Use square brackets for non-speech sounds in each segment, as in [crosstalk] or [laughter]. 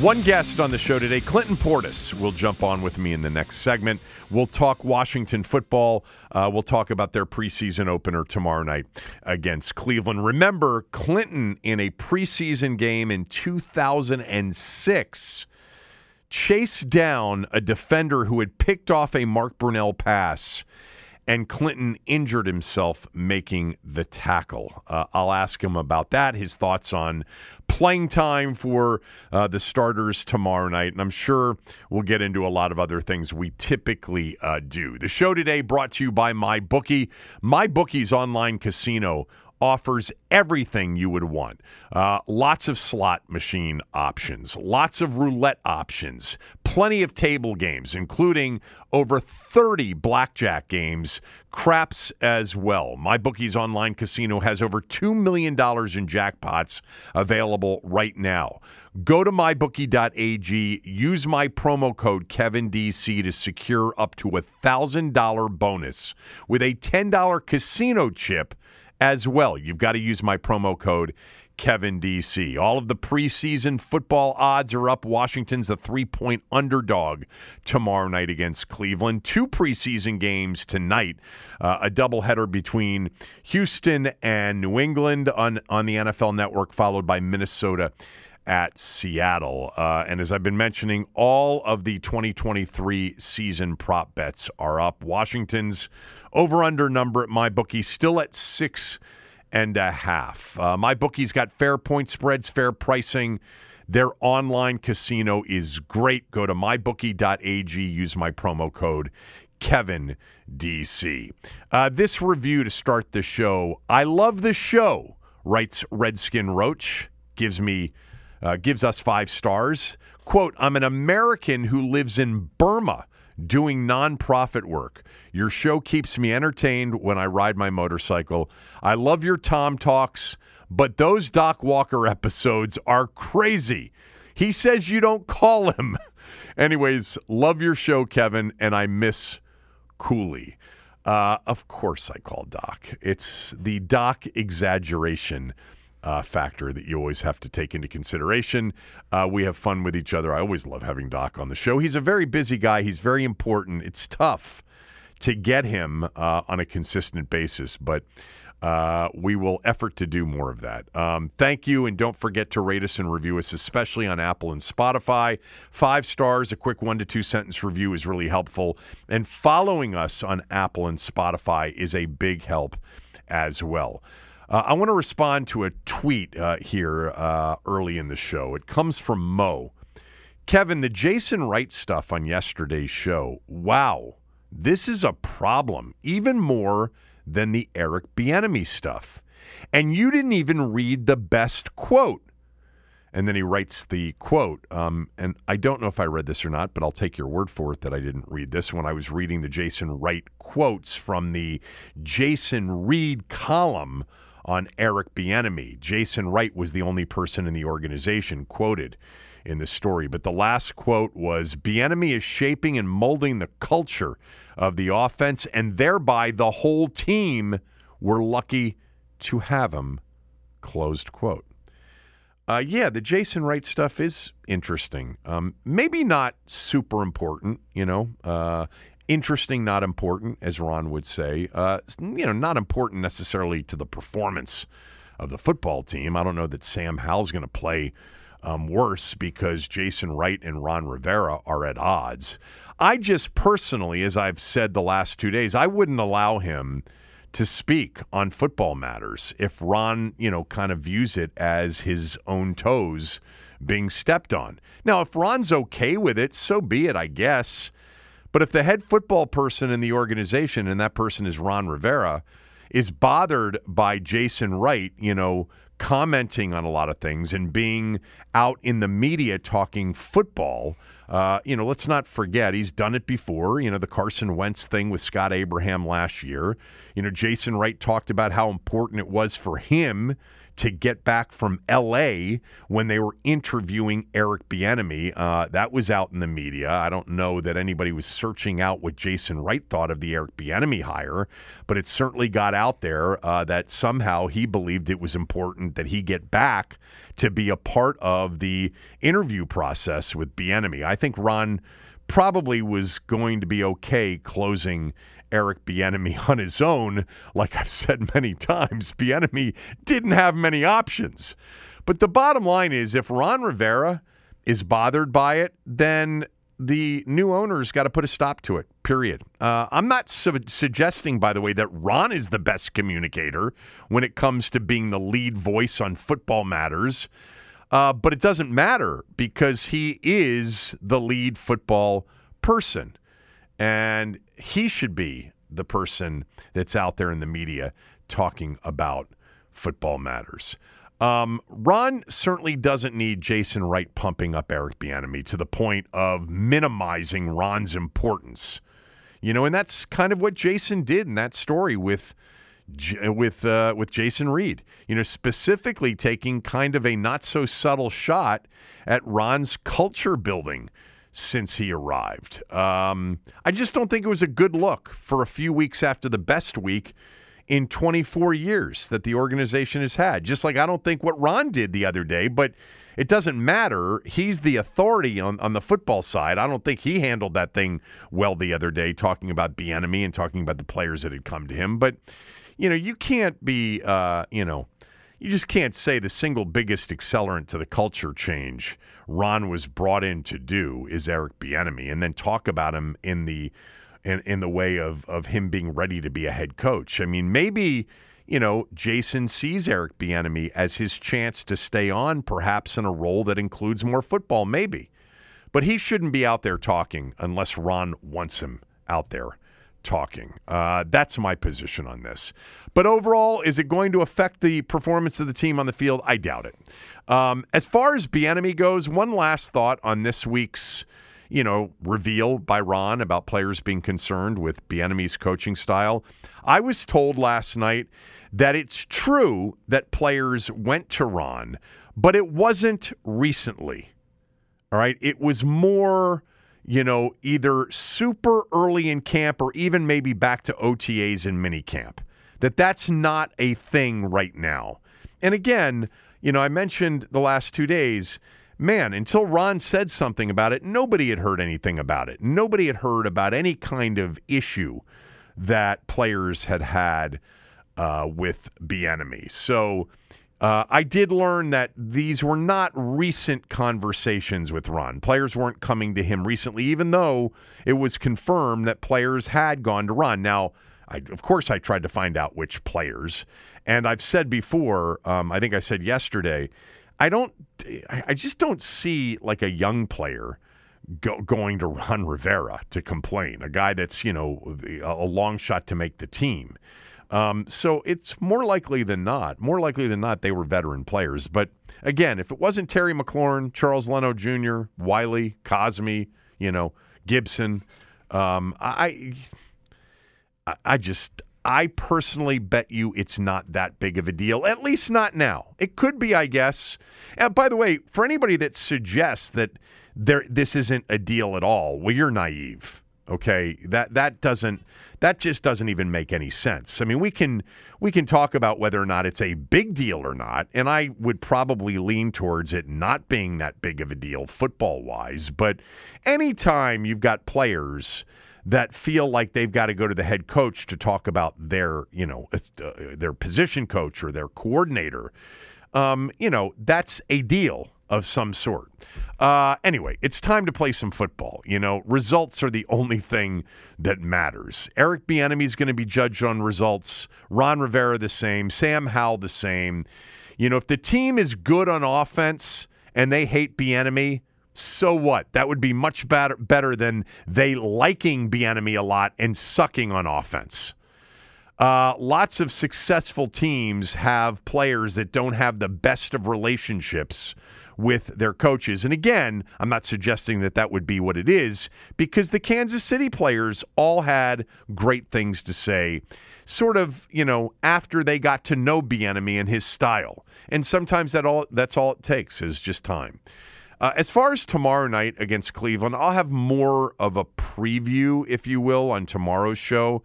One guest on the show today, Clinton Portis, will jump on with me in the next segment. We'll talk Washington football. Uh, we'll talk about their preseason opener tomorrow night against Cleveland. Remember, Clinton in a preseason game in 2006 chased down a defender who had picked off a Mark Brunell pass and Clinton injured himself making the tackle. Uh, I'll ask him about that, his thoughts on playing time for uh, the starters tomorrow night, and I'm sure we'll get into a lot of other things we typically uh, do. The show today brought to you by MyBookie. MyBookie's online casino offers everything you would want. Uh, lots of slot machine options, lots of roulette options, plenty of table games, including over 30 blackjack games, craps as well. MyBookie's online casino has over $2 million in jackpots available right now. Go to mybookie.ag, use my promo code KevinDC to secure up to a $1,000 bonus with a $10 casino chip as well. You've got to use my promo code Kevin DC. All of the preseason football odds are up. Washington's the three point underdog tomorrow night against Cleveland. Two preseason games tonight, uh, a doubleheader between Houston and New England on, on the NFL network, followed by Minnesota at Seattle. Uh, and as I've been mentioning, all of the 2023 season prop bets are up. Washington's over under number at my bookie still at six and a half. Uh, my bookie's got fair point spreads, fair pricing. Their online casino is great. Go to mybookie.ag, use my promo code Kevin DC. Uh, this review to start the show. I love the show, writes Redskin Roach. Gives me uh, gives us five stars. Quote, I'm an American who lives in Burma doing nonprofit work. Your show keeps me entertained when I ride my motorcycle. I love your Tom Talks, but those Doc Walker [laughs] episodes are crazy. He says you don't call him. [laughs] Anyways, love your show, Kevin, and I miss Cooley. Uh, of course, I call Doc. It's the Doc exaggeration uh, factor that you always have to take into consideration. Uh, we have fun with each other. I always love having Doc on the show. He's a very busy guy. He's very important. It's tough to get him uh, on a consistent basis, but uh, we will effort to do more of that. Um, thank you, and don't forget to rate us and review us, especially on Apple and Spotify. Five stars, a quick one to two sentence review is really helpful, and following us on Apple and Spotify is a big help as well. Uh, I want to respond to a tweet uh, here uh, early in the show. It comes from Mo. Kevin, the Jason Wright stuff on yesterday's show. Wow, this is a problem, even more than the Eric Bieniemy stuff. And you didn't even read the best quote. And then he writes the quote. Um, and I don't know if I read this or not, but I'll take your word for it that I didn't read this when I was reading the Jason Wright quotes from the Jason Reid column on Eric Bieniemy. Jason Wright was the only person in the organization quoted in the story, but the last quote was Bieniemy is shaping and molding the culture of the offense and thereby the whole team We're lucky to have him. Closed quote. Uh, yeah, the Jason Wright stuff is interesting. Um, maybe not super important, you know. Uh, interesting, not important, as Ron would say. Uh, you know, not important necessarily to the performance of the football team. I don't know that Sam Howell's going to play um, worse because Jason Wright and Ron Rivera are at odds. I just personally, as I've said the last two days, I wouldn't allow him to speak on football matters if Ron, you know, kind of views it as his own toes being stepped on. Now, if Ron's okay with it, so be it, I guess. But if the head football person in the organization, and that person is Ron Rivera, is bothered by Jason Wright, you know, commenting on a lot of things and being out in the media talking football. Uh, you know, let's not forget he's done it before. You know, the Carson Wentz thing with Scott Abraham last year. You know, Jason Wright talked about how important it was for him to get back from L.A. when they were interviewing Eric Bieniemy. Uh, that was out in the media. I don't know that anybody was searching out what Jason Wright thought of the Eric Bieniemy hire, but it certainly got out there uh, that somehow he believed it was important that he get back to be a part of the interview process with Bieniemy. I think Ron probably was going to be okay closing Eric Bieniemy on his own. Like I've said many times, Bieniemy didn't have many options. But the bottom line is, if Ron Rivera is bothered by it, then the new owner's got to put a stop to it. Period. Uh, I'm not su- suggesting, by the way, that Ron is the best communicator when it comes to being the lead voice on football matters. Uh, but it doesn't matter because he is the lead football person. And he should be the person that's out there in the media talking about football matters. Um, Ron certainly doesn't need Jason Wright pumping up Eric Bieniemy to the point of minimizing Ron's importance. You know, and that's kind of what Jason did in that story with with uh, with Jason Reid. You know, specifically taking kind of a not so subtle shot at Ron's culture building since he arrived. Um, I just don't think it was a good look for a few weeks after the best week in 24 years that the organization has had. Just like I don't think what Ron did the other day, but it doesn't matter. He's the authority on, on the football side. I don't think he handled that thing well the other day, talking about Bieniemy and talking about the players that had come to him. But you know, you can't be, uh, you know, you just can't say the single biggest accelerant to the culture change Ron was brought in to do is Eric Bieniemy, and then talk about him in the in, in the way of of him being ready to be a head coach. I mean, maybe you know Jason sees Eric Bieniemy as his chance to stay on, perhaps in a role that includes more football, maybe. But he shouldn't be out there talking unless Ron wants him out there talking. Uh, that's my position on this. But overall, is it going to affect the performance of the team on the field? I doubt it. Um, as far as Bieniemy goes, one last thought on this week's, you know, reveal by Ron about players being concerned with Bieniemy's coaching style. I was told last night that it's true that players went to Ron, but it wasn't recently. All right, it was more you know, either super early in camp or even maybe back to OTAs and mini camp. That that's not a thing right now. And again, you know, I mentioned the last two days, man, until Ron said something about it, nobody had heard anything about it. Nobody had heard about any kind of issue that players had had uh, with Bieniemy. So uh, I did learn that these were not recent conversations with Ron. Players weren't coming to him recently, even though it was confirmed that players had gone to Ron. Now, I, of course, I tried to find out which players, and I've said before. Um, I think I said yesterday. I don't. I just don't see like a young player. Go, going to [laughs] Ron Rivera to complain, a guy that's you know a long shot to make the team. Um, so it's more likely than not, more likely than not, they were veteran players. But again, if it wasn't Terry McLaurin, Charles Leno Jr., Wylie, Cosmi, you know, Gibson, um, I, I just, I personally bet you it's not that big of a deal, at least not now. It could be, I guess. And by the way, for anybody that suggests that there this isn't a deal at all, well, you're naive. Okay, that that doesn't that just doesn't even make any sense. I mean, we can we can talk about whether or not it's a big deal or not, and I would probably lean towards it not being that big of a deal football wise. But anytime you've got players that feel like they've got to go to the head coach to talk about their you know uh, their position coach or their coordinator, um, you know that's a deal of some sort. Uh, anyway, it's time to play some football. You know, results are the only thing that matters. Eric Bieniemy is going to be judged on results. Ron Rivera the same. Sam Howell the same. You know, if the team is good on offense and they hate Bieniemy, so what? That would be much better better than they liking Bieniemy a lot and sucking on offense. Uh, lots of successful teams have players that don't have the best of relationships with their coaches. And again, I'm not suggesting that that would be what it is because the Kansas City players all had great things to say sort of, you know, after they got to know Bieniemy and his style. And sometimes that all that's all it takes is just time. Uh, as far as tomorrow night against Cleveland, I'll have more of a preview, if you will, on tomorrow's show.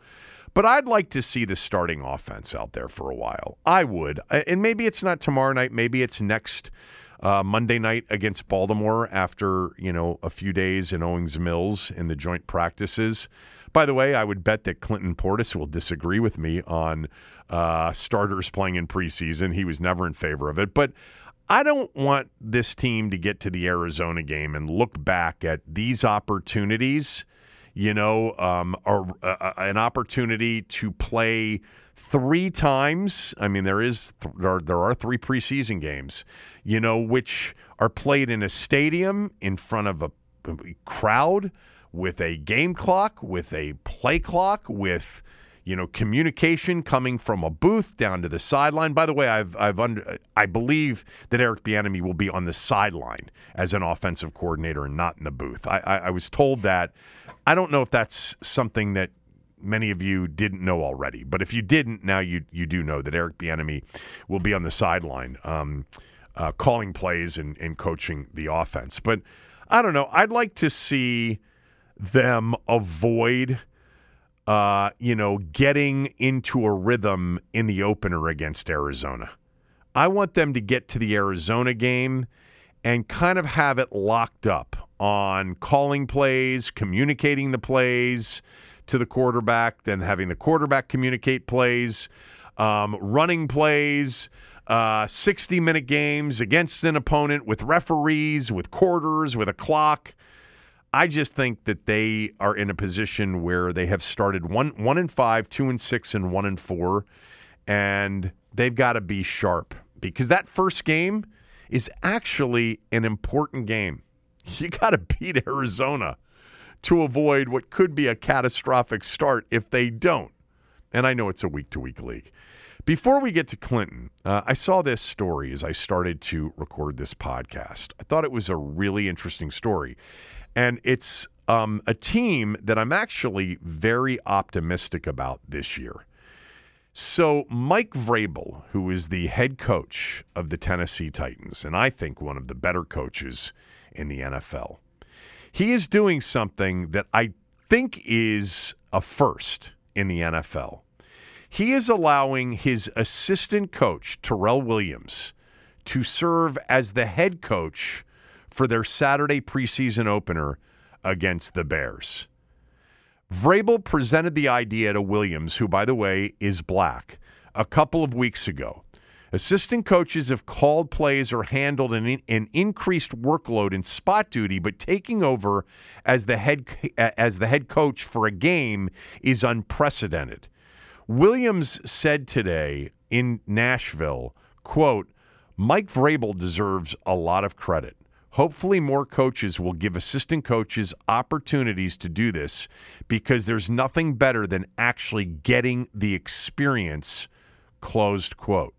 But I'd like to see the starting offense out there for a while. I would. And maybe it's not tomorrow night, maybe it's next uh, Monday night against Baltimore after you know a few days in Owings Mills in the joint practices. By the way, I would bet that Clinton Portis will disagree with me on uh, starters playing in preseason. He was never in favor of it, but I don't want this team to get to the Arizona game and look back at these opportunities. You know, um, uh, uh an opportunity to play three times. I mean, there is th- there, are, there are three preseason games, you know, which are played in a stadium in front of a, crowd with a game clock, with a play clock, with you know communication coming from a booth down to the sideline. By the way, I've I've under, I believe that Eric Bieniemy will be on the sideline as an offensive coordinator and not in the booth. I, I, I was told that. I don't know if that's something that many of you didn't know already. But if you didn't, now you you do know that Eric Bieniemy will be on the sideline, um, uh, calling plays and, and coaching the offense. But I don't know. I'd like to see them avoid. Uh, you know, getting into a rhythm in the opener against Arizona. I want them to get to the Arizona game and kind of have it locked up on calling plays, communicating the plays, to the quarterback, then having the quarterback communicate plays, um, running plays, uh, 60 minute games against an opponent with referees, with quarters, with a clock. I just think that they are in a position where they have started one one and five, two and six, and one and four, and they've got to be sharp because that first game is actually an important game. You got to [laughs] beat Arizona to avoid what could be a catastrophic start if they don't. And I know it's a week to week league. Before we get to Clinton, uh, I saw this story as I started to record this podcast. I thought it was a really interesting story. And it's um, a team that I'm actually very optimistic about this year. So, Mike Vrabel, who is the head coach of the Tennessee Titans, and I think one of the better coaches in the NFL, he is doing something that I think is a first in the NFL. He is allowing his assistant coach, Terrell Williams, to serve as the head coach for their Saturday preseason opener against the Bears. Vrabel presented the idea to Williams, who, by the way, is black, a couple of weeks ago. Assistant coaches have called plays or handled an, an increased workload in spot duty, but taking over as the head as the head coach for a game is unprecedented. Williams said today in Nashville, quote, Mike Vrabel deserves a lot of credit. Hopefully, more coaches will give assistant coaches opportunities to do this because there's nothing better than actually getting the experience. Closed quote.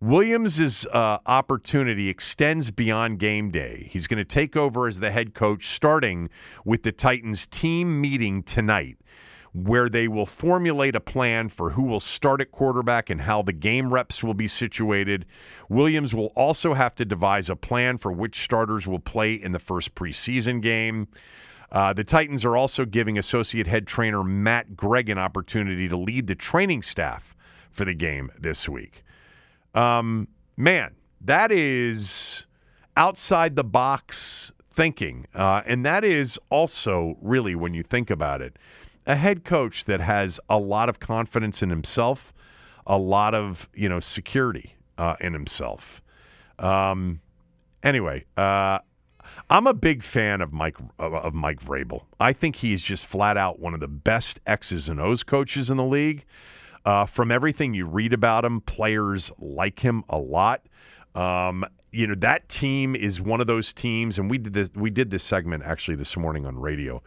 Williams' uh, opportunity extends beyond game day. He's going to take over as the head coach starting with the Titans team meeting tonight, where they will formulate a plan for who will start at quarterback and how the game reps will be situated. Williams will also have to devise a plan for which starters will play in the first preseason game. Uh, the Titans are also giving associate head trainer Matt Gregg an opportunity to lead the training staff for the game this week. Um, man, that is outside the box thinking. Uh, and that is also really, when you think about it, a head coach that has a lot of confidence in himself, a lot of, you know, security uh, in himself. Um, anyway, uh, I'm a big fan of Mike of Mike Vrabel. I think he's just flat out one of the best X's and O's coaches in the league. Uh, from everything you read about him, players like him a lot. Um, you know that team is one of those teams, and we did this. We did this segment actually this morning on radio.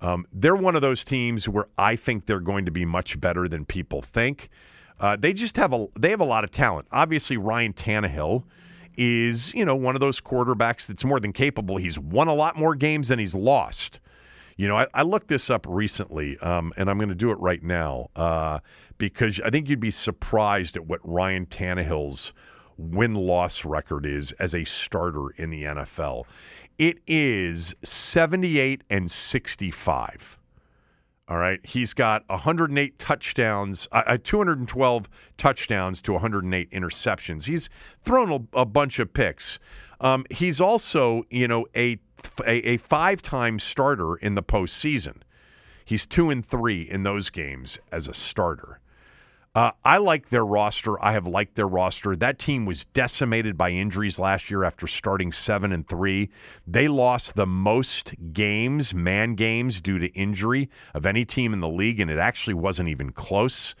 Um, they're one of those teams where I think they're going to be much better than people think. Uh, they just have a they have a lot of talent. Obviously, Ryan Tannehill is you know one of those quarterbacks that's more than capable. He's won a lot more games than he's lost. You know, I, I looked this up recently, um, and I'm going to do it right now uh, because I think you'd be surprised at what Ryan Tannehill's win loss record is as a starter in the NFL. It is 78 and 65. All right. He's got 108 touchdowns, uh, uh 212 touchdowns to 108 interceptions. He's thrown a, a bunch of picks. Um, he's also, you know, a, a, a five time starter in the postseason. He's two and three in those games as a starter. Uh, I like their roster. I have liked their roster. That team was decimated by injuries last year after starting seven and three. They lost the most games, man games, due to injury of any team in the league, and it actually wasn't even close.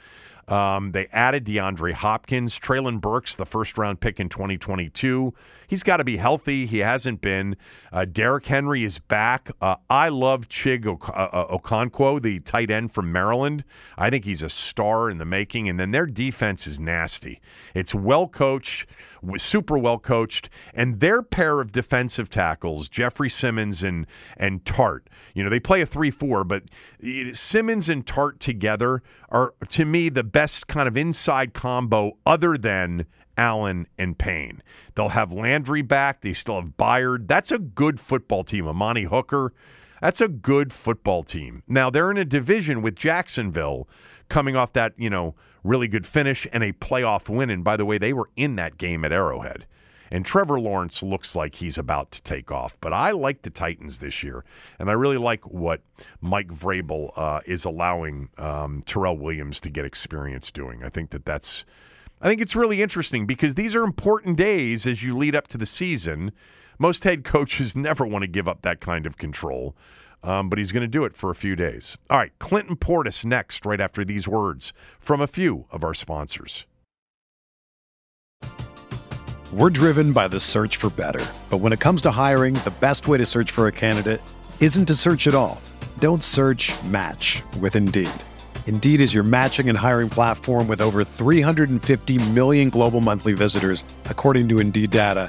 Um, they added DeAndre Hopkins, Treylon Burks, the first round pick in 2022. He's got to be healthy. He hasn't been. Uh, Derrick Henry is back. Uh, I love Chig o- uh, uh, Okonkwo, the tight end from Maryland. I think he's a star in the making. And then their defense is nasty. It's well coached was super well coached, and their pair of defensive tackles, Jeffrey Simmons and and Tart. You know, they play a three-four, but Simmons and Tart together are to me the best kind of inside combo, other than Allen and Payne. They'll have Landry back. They still have Byard. That's a good football team. Amani Hooker. That's a good football team. Now they're in a division with Jacksonville coming off that, you know, really good finish and a playoff win. And by the way, they were in that game at Arrowhead. And Trevor Lawrence looks like he's about to take off. But I like the Titans this year. And I really like what Mike Vrabel uh, is allowing um, Tyrell Williams to get experience doing. I think that that's. I think it's really interesting because these are important days as you lead up to the season. Most head coaches [laughs] never want to give up that kind of control um, but he's going to do it for a few days. All right, Clinton Portis next, right after these words from a few of our sponsors. We're driven by the search for better. But when it comes to hiring, the best way to search for a candidate isn't to search at all. Don't search match with Indeed. Indeed is your matching and hiring platform with over 350 million global monthly visitors, according to Indeed data,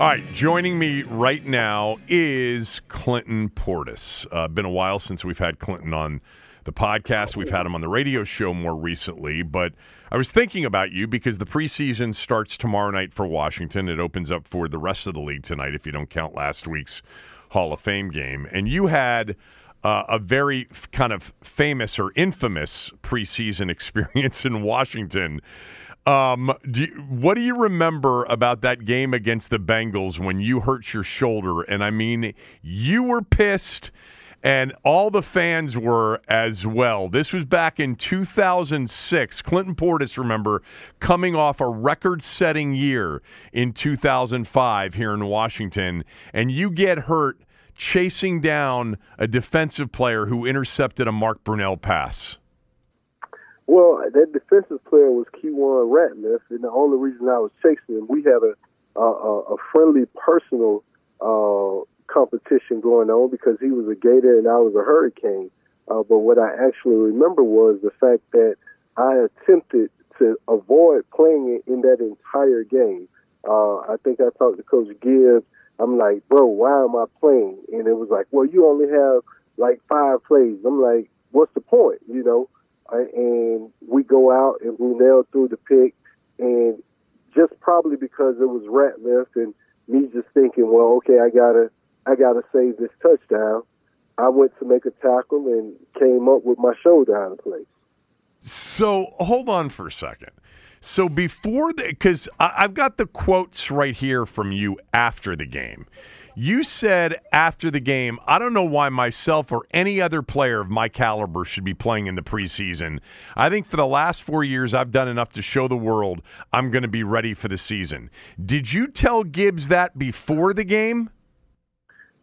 All right, joining me right now is Clinton Portis. Uh, been a while since we've had Clinton on the podcast. We've had him on the radio show more recently, but I was thinking about you because the preseason starts tomorrow night for Washington. It opens up for the rest of the league tonight if you don't count last week's Hall of Fame game. And you had uh, a very f- kind of famous or infamous preseason [laughs] experience in Washington um, do you, what do you remember about that game against the Bengals when you hurt your shoulder? And I mean, you were pissed, and all the fans were as well. This was back in 2006. Clinton Portis, remember, coming off a record setting year in 2005 here in Washington, and you get hurt chasing down a defensive player who intercepted a Mark Brunell pass. Well, that defensive player was Keiwan Ratliff, and the only reason I was chasing him, we had a a, a friendly, personal uh, competition going on because he was a Gator and I was a Hurricane. Uh, but what I actually remember was the fact that I attempted to avoid playing in that entire game. Uh, I think I talked to Coach Gibbs. I'm like, bro, why am I playing? And it was like, well, you only have like five plays. I'm like, what's the point? You know? And we go out and Brunell threw the pick, and just probably because it was Ratliff and me just thinking, well, okay, I gotta I got to save this touchdown. I went to make a tackle and came up with my showdown place. So hold on for a second. So before the, because I've got the quotes right here from you after the game. You said after the game, I don't know why myself or any other player of my caliber should be playing in the preseason. I think for the last four years, I've done enough to show the world I'm going to be ready for the season. Did you tell Gibbs that before the game?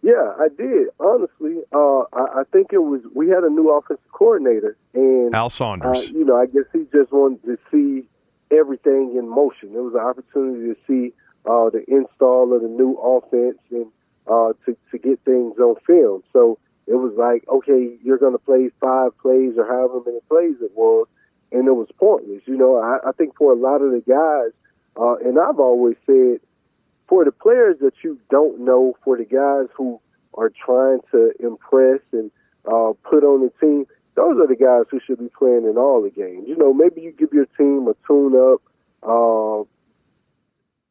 Yeah, I did. Honestly, uh, I, I, think it was we had a new offensive coordinator, and Al Saunders. Uh, you know, I guess he just wanted to see everything in motion. It was an opportunity to see uh, the install of the new offense and uh, to to get things on film. So it was like, okay, you're going to play five plays or however many plays it was, and it was pointless. You know, I, I think for a lot of the guys, uh, and I've always said for the players that you don't know, for the guys who are trying to impress and uh, put on the team, those are the guys who should be playing in all the games. You know, maybe you give your team a tune up. Uh,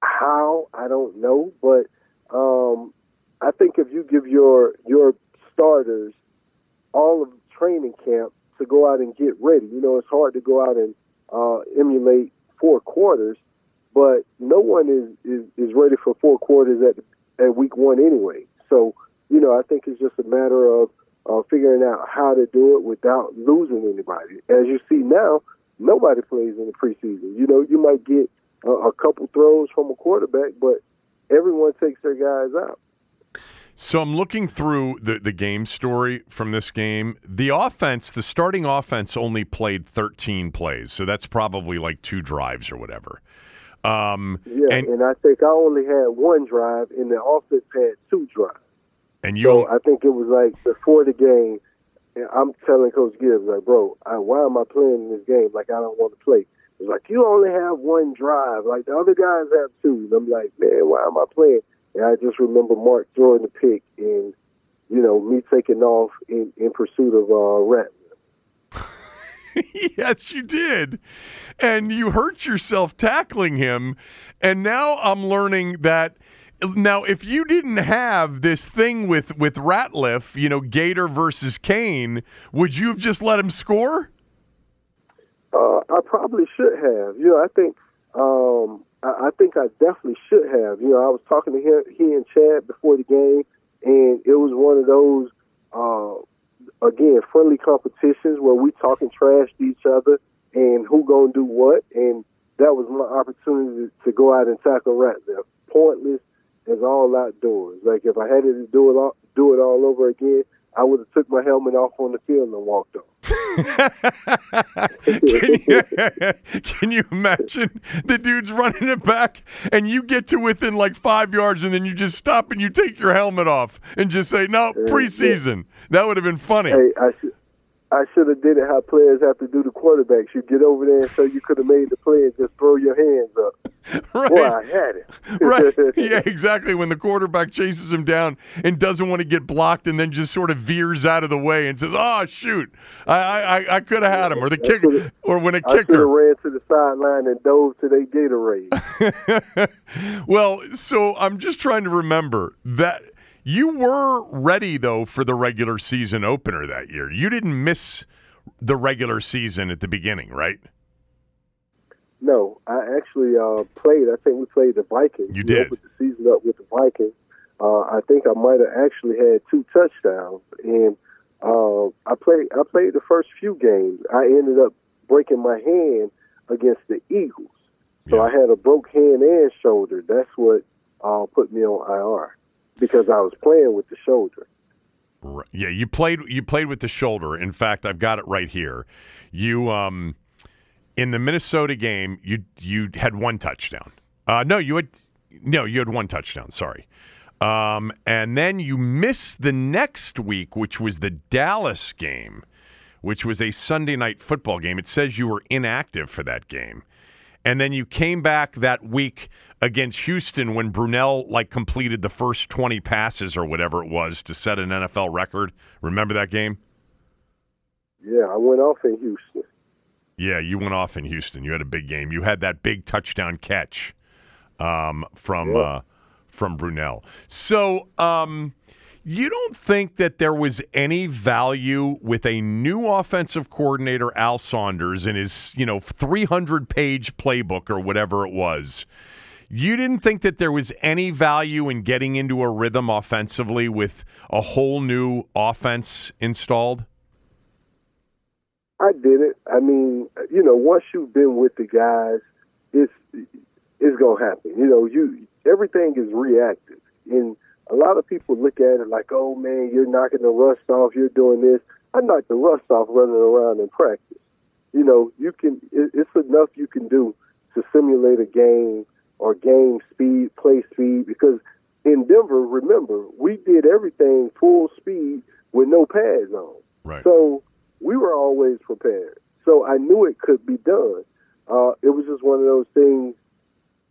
how I don't know, but um, I think if you give your your starters all of training camp to go out and get ready, you know, it's hard to go out and uh, emulate four quarters but no one is, is, is ready for four quarters at at week one anyway. So you know, I think it's just a matter of uh, figuring out how to do it without losing anybody. As you see now, nobody plays in the preseason. You know, you might get a, a couple throws from a quarterback, but everyone takes their guys out. So I'm looking through the, the game story from this game. The offense, the starting offense only played 13 plays. So that's probably like two drives or whatever. Um, yeah, and, and, I think I only had one drive, and the offense had two drives. And you, so I think it was like before the game. I'm telling Coach Gibbs, like, bro, I, why am I playing in this game? Like, I don't want to play. It's like you only have one drive, like the other guys have two. And I'm like, man, why am I playing? And I just remember Mark throwing the pick, and you know me taking off in, in pursuit of uh, Rat. [laughs] yes, you did. And you hurt yourself tackling him. And now I'm learning that now if you didn't have this thing with with Ratliff, you know, Gator versus Cane, would you have just let him score? Uh, I probably should have. You know, I think um, I, I, think I definitely should have. You know, I was talking to him, he and Chad before the game, and it was one of those. Uh, again, friendly competitions where we talking trash to each other and who gonna do what. And that was my opportunity to go out and tackle rat there. Pointless as all outdoors. Like if I had to do it all, do it all over again, I would have took my helmet off on the field and walked off. Can, you, [laughs] can you imagine the dude's running it back and you get to within like five yards and then you just stop and you take your helmet off and just say, no, preseason. That would have been funny. Hey, I I should have did it how players have to do the quarterbacks. You get over there and so you could have made the play and just throw your hands up. [laughs] Right. Boy, I had it. [laughs] right. Yeah, [laughs] exactly. When the quarterback chases him down and doesn't want to get blocked and then just sort of veers out of the way and says, "Oh shoot, I I, I could have had him," or the kicker, or when a kicker ran to the sideline and dove to their Gatorade. well, so I'm just trying to remember that you were ready, though, for the regular season opener that year. You didn't miss the regular season at the beginning, right? No, I actually uh, played. I think we played the Vikings. You did. We opened the season up with the Vikings. Uh, I think I might have actually had two touchdowns, and uh, I played I played the first few games. I ended up breaking my hand against the Eagles, so Yeah. I had a broke hand and shoulder. That's what uh, put me on IR because I was playing with the shoulder. Right. Yeah, you played you played with the shoulder. In fact, I've got it right here. You um in the Minnesota game, you you had one touchdown. Uh no, you had no, you had one touchdown, sorry. Um and then you missed the next week, which was the Dallas game, which was a Sunday night football game. It says you were inactive for that game. And then you came back that week against Houston when Brunell like completed the first 20 passes or whatever it was to set an NFL record. Remember that game? Yeah, I went off in Houston. Yeah, you went off in Houston. You had a big game. You had that big touchdown catch um, from Yeah. uh, from Brunell. So, um, you don't think that there was any value with a new offensive coordinator, Al Saunders, and his you know 300 page playbook or whatever it was? You didn't think that there was any value in getting into a rhythm offensively with a whole new offense installed? I did it. I mean, you know, once you've been with the guys, it's it's gonna happen. You know, you everything is reactive, and a lot of people look at it like, "Oh man, you're knocking the rust off. You're doing this." I knocked the rust off running around in practice. You know, you can. It's enough you can do to simulate a game or game speed, play speed. Because in Denver, remember, we did everything full speed with no pads on. Right. So we were always prepared. So I knew it could be done. Uh, it was just one of those things.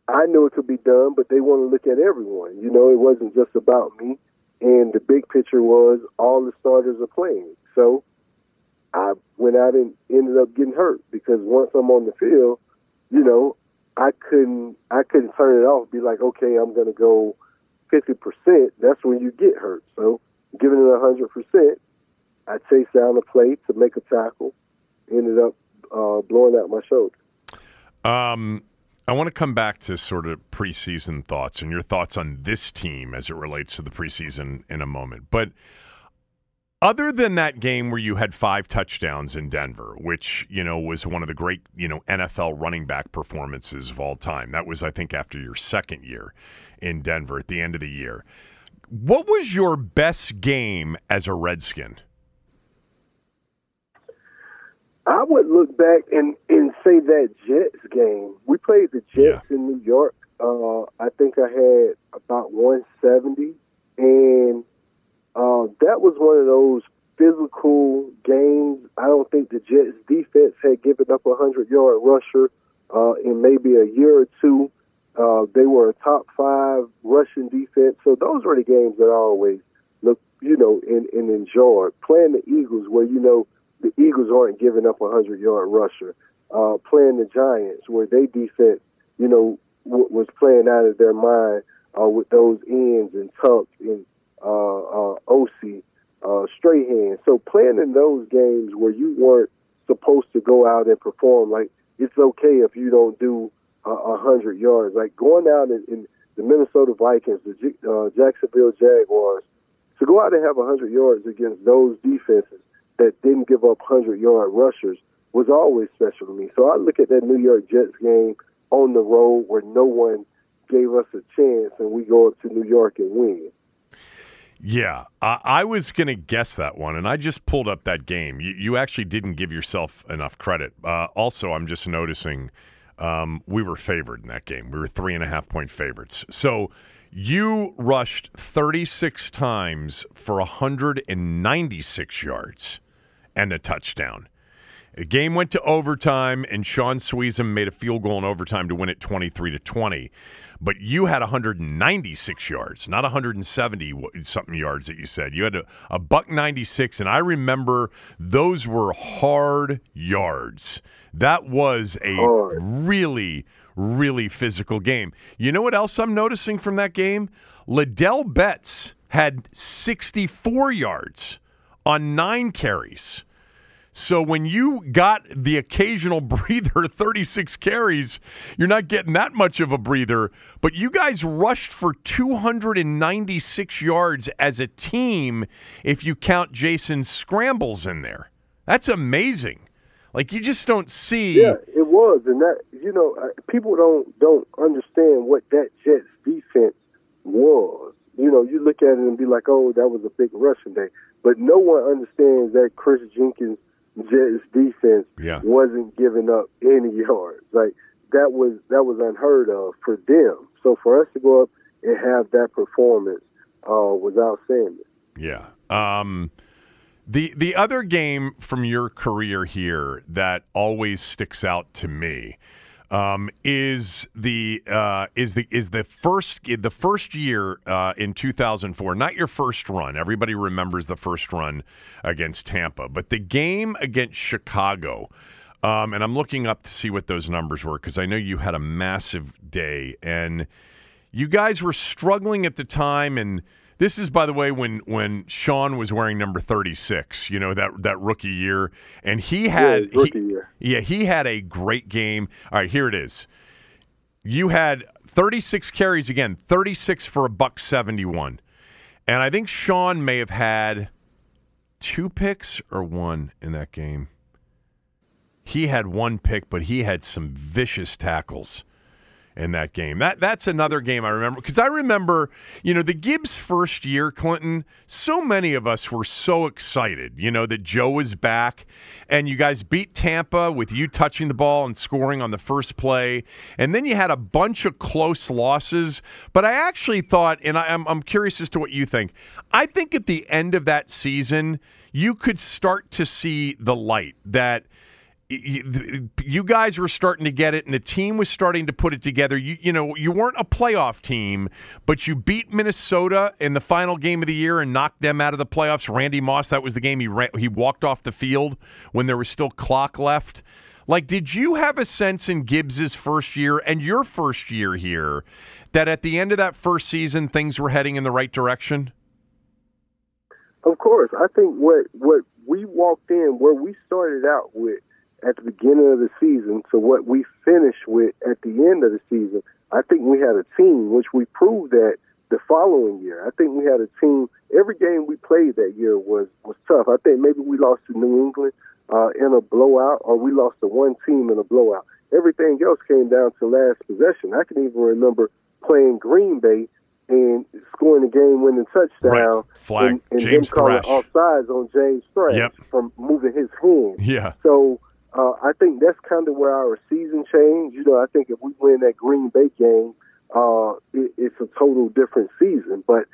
I knew it could be done, but they want to look at everyone. You know, it wasn't just about me. And the big picture was all the starters are playing. So I went out and ended up getting hurt because once I'm on the field, you know, I couldn't I couldn't turn it off. Be like, okay, I'm going to go fifty percent. That's when you get hurt. So giving it hundred percent, I chased down the plate to make a tackle. Ended up uh, blowing out my shoulder. Um, I want to come back to sort of preseason thoughts and your thoughts on this team as it relates to the preseason in a moment. But other than that game where you had five touchdowns in Denver, which, you know, was one of the great, you know, NFL running back performances of all time. That was, I think, after your second year in Denver at the end of the year. What was your best game as a Redskin? I would look back and, and say that Jets game. We played the Jets in New York. Uh, I think I had about 170, and uh, that was one of those physical games. I don't think the Jets defense had given up a hundred yard rusher uh, in maybe a year or two. Uh, they were a top five rushing defense, so those were the games that I always look, you know, and, and enjoyed playing the Eagles, where you know the Eagles aren't giving up a hundred yard rusher. Uh, playing the Giants, where they defense, you know, w- was playing out of their mind uh, with those ends and Tuck and uh, uh, Osi, uh, Strahan. So playing in those games where you weren't supposed to go out and perform, like it's okay if you don't do a uh, hundred yards. Like going out in, in the Minnesota Vikings, the J- uh, Jacksonville Jaguars, to go out and have a hundred yards against those defenses that didn't give up hundred yard rushers was always special to me. So I look at that New York Jets game on the road where no one gave us a chance, and we go up to New York and win. Yeah, I, I was going to guess that one, and I just pulled up that game. You, you actually didn't give yourself enough credit. Uh, also, I'm just noticing um, we were favored in that game. We were three and a half point favorites. So you rushed 36 times for 196 yards and a touchdown. The game went to overtime, and Shaun Suisham made a field goal in overtime to win it 23 to 20. But you had 196 yards, not 170 something yards that you said. You had a, a buck 96, and I remember those were hard yards. That was a Hard. really, really physical game. You know what else I'm noticing from that game? Ladell Betts had 64 yards on nine carries. So when you got the occasional [laughs] breather, 36 carries, you're not getting that much of a breather. But you guys rushed for 296 yards as a team if you count Jason's scrambles in there. That's amazing. Like you just don't see. Yeah, it was, and that you know, uh, people don't don't understand what that Jets defense was. You know, you look at it and be like, "Oh, that was a big rushing day," but no one understands that Kris Jenkins Jets defense Yeah. wasn't giving up any [laughs] yards. Like that was that was unheard of for them. So for us to go up and have that performance uh, was outstanding. Yeah. Um, the the other game from your career here that always sticks out to me um, is the uh, is the is the first the first year uh, in 2004. Not your first run. Everybody remembers the first run against Tampa, but the game against Chicago. Um, and I'm looking up to see what those numbers were because I know you had a massive day and you guys were struggling at the time and this is by the way when when Sean was wearing number 36 you know that that rookie year. And he had Yeah, rookie he- year. yeah he had a great game. All right here it is. You had 36 carries again 36 for a buck 71 and I think Sean may have had two picks or one in that game. He had one pick but he had some vicious tackles in that game. That that's another game I remember because I remember, you know, the Gibbs first year, Clinton. So many of us were so excited, you know, that Joe was back, and you guys beat Tampa with you touching the ball and scoring on the first play, and then you had a bunch of close losses. But I actually thought, and I, I'm I'm curious as to what you think. I think at the end of that season, you could start to see the light that you, guys were starting to get it, and the team was starting to put it together. You, you know, you weren't a playoff team, but you beat Minnesota in the final game of the year and knocked them out of the playoffs. Randy Moss, that was the game he ran, he walked off the field when there was still clock left. Like, did you have a sense in Gibbs's first year and your first year here that at the end of that first season things were heading in the right direction? Of course, I think what what we walked in, where we started out with at the beginning of the season, to what we finished with at the end of the season, I think we had a team, which we proved that the following year. I think we had a team. Every game we played that year was was tough. I think maybe we lost to New England uh, in a blowout, or we lost to one team in a blowout. Everything else came down to last possession. I can even remember playing Green Bay and scoring a game-winning touchdown. Right. Flag. And, and James them calling offsides on James Thrash Yep. from moving his hand. Yeah. So uh, I think that's kind of where our season changed. You know, I think if we win that Green Bay game, uh, it, it's a total different season. But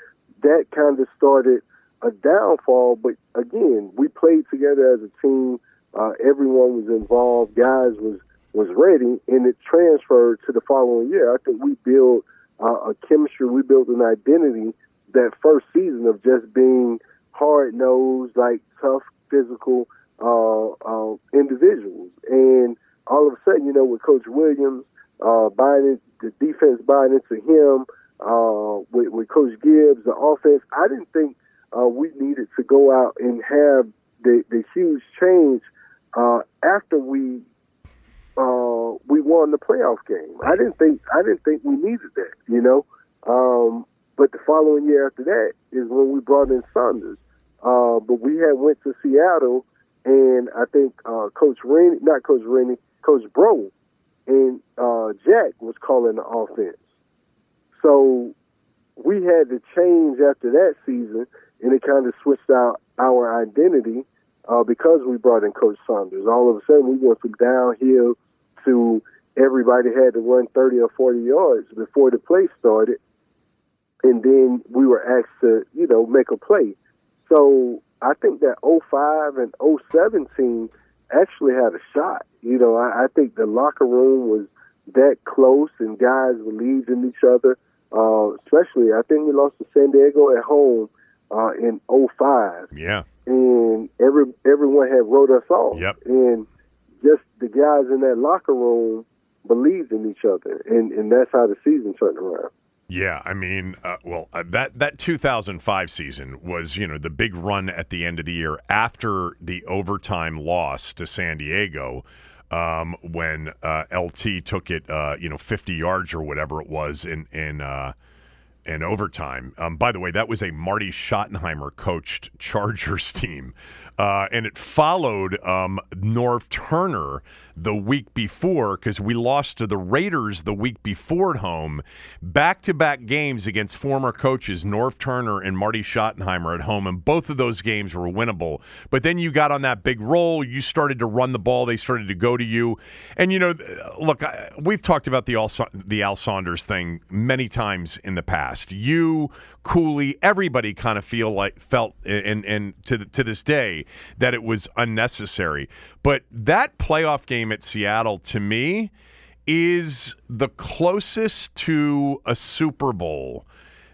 that kind of started a downfall. But again, we played together as a team. Uh, everyone was involved. Guys was was ready, and it transferred to the following year. I think we built uh, a chemistry. We built an identity that first season of just being hard nosed, like tough, physical uh, uh, individuals. And all of a sudden, you know, with Coach Williams uh, buying it, the defense buying into him, uh, with, with Coach Gibbs, the offense, I didn't think we needed to go out and have the, the huge change after we uh, we won the playoff game. I didn't think I didn't think we needed that, you know. Um, but the following year after that is when we brought in Saunders. Uh, but we had went to Seattle, and I think uh, Coach Rennie, not Coach Rennie, Coach Breaux, and uh, Jack was calling the offense. So we had to change after that season, and it kind of switched out our identity uh, because we brought in Coach Saunders. All of a sudden, we went from downhill to everybody had to run 30 or 40 yards before the play started, and then we were asked to, you know, make a play. So I think that 05 and 07 team actually had a shot. You know, I, I think the locker room was that close, and guys believed in each other. Uh, especially, I think we lost to San Diego at home uh, in 05 Yeah. and every everyone had wrote us off. Yep. And just the guys in that locker room believed in each other, and and that's how the season turned around. Yeah, I mean, uh, well, uh, that that 2005 season was, you know, the big run at the end of the year after the overtime loss to San Diego, um, when uh, LT took it, uh, you know, 50 yards or whatever it was in in uh, in overtime. Um, by the way, that was a Marty Schottenheimer coached [laughs] Chargers team. Uh, and it followed um, Norv Turner the week before because we lost to the Raiders the week before at home. Back to back games against former coaches Norv Turner and Marty Schottenheimer at home, and both of those games were winnable. But then you got on that big roll. You started to run the ball. They started to go to you. And, you know, look, I, we've talked about the Al, the Al Saunders thing many times in the past. You, Cooley, everybody kind of feel like felt, and, and to, to this day, that it was unnecessary. But that playoff game at Seattle, to me, is the closest to a Super Bowl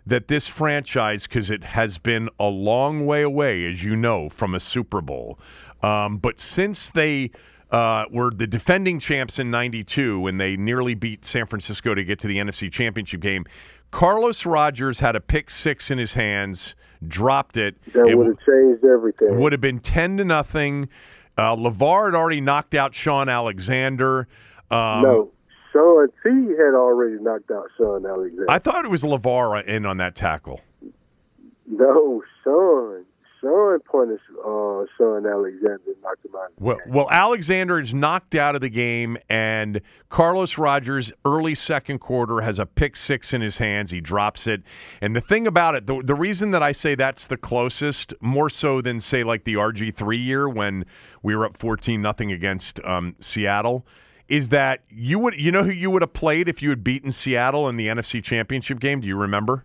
that this franchise, because it has been a long way away, as you know, from a Super Bowl. Um, but since they uh, were the defending champs in 92 when they nearly beat San Francisco to get to the NFC Championship game, Carlos Rogers had a pick six in his hands dropped it. That would have changed everything. Would have been ten to nothing. Uh, LaVar had already knocked out Shaun Alexander. Um, no, Shaun T had already knocked out Shaun Alexander. I thought it was LaVar in on that tackle. No, Shaun. Shaun punished uh, Shaun Alexander knocked him out. Well, well, Alexander is knocked out of the game, and Carlos Rogers, early second quarter, has a pick six in his hands. He drops it. And the thing about it, the, the reason that I say that's the closest, more so than, say, like the RG3 year when we were up 14 nothing against um, Seattle, is that you would, you know who you would have played if you had beaten Seattle in the NFC Championship game? Do you remember?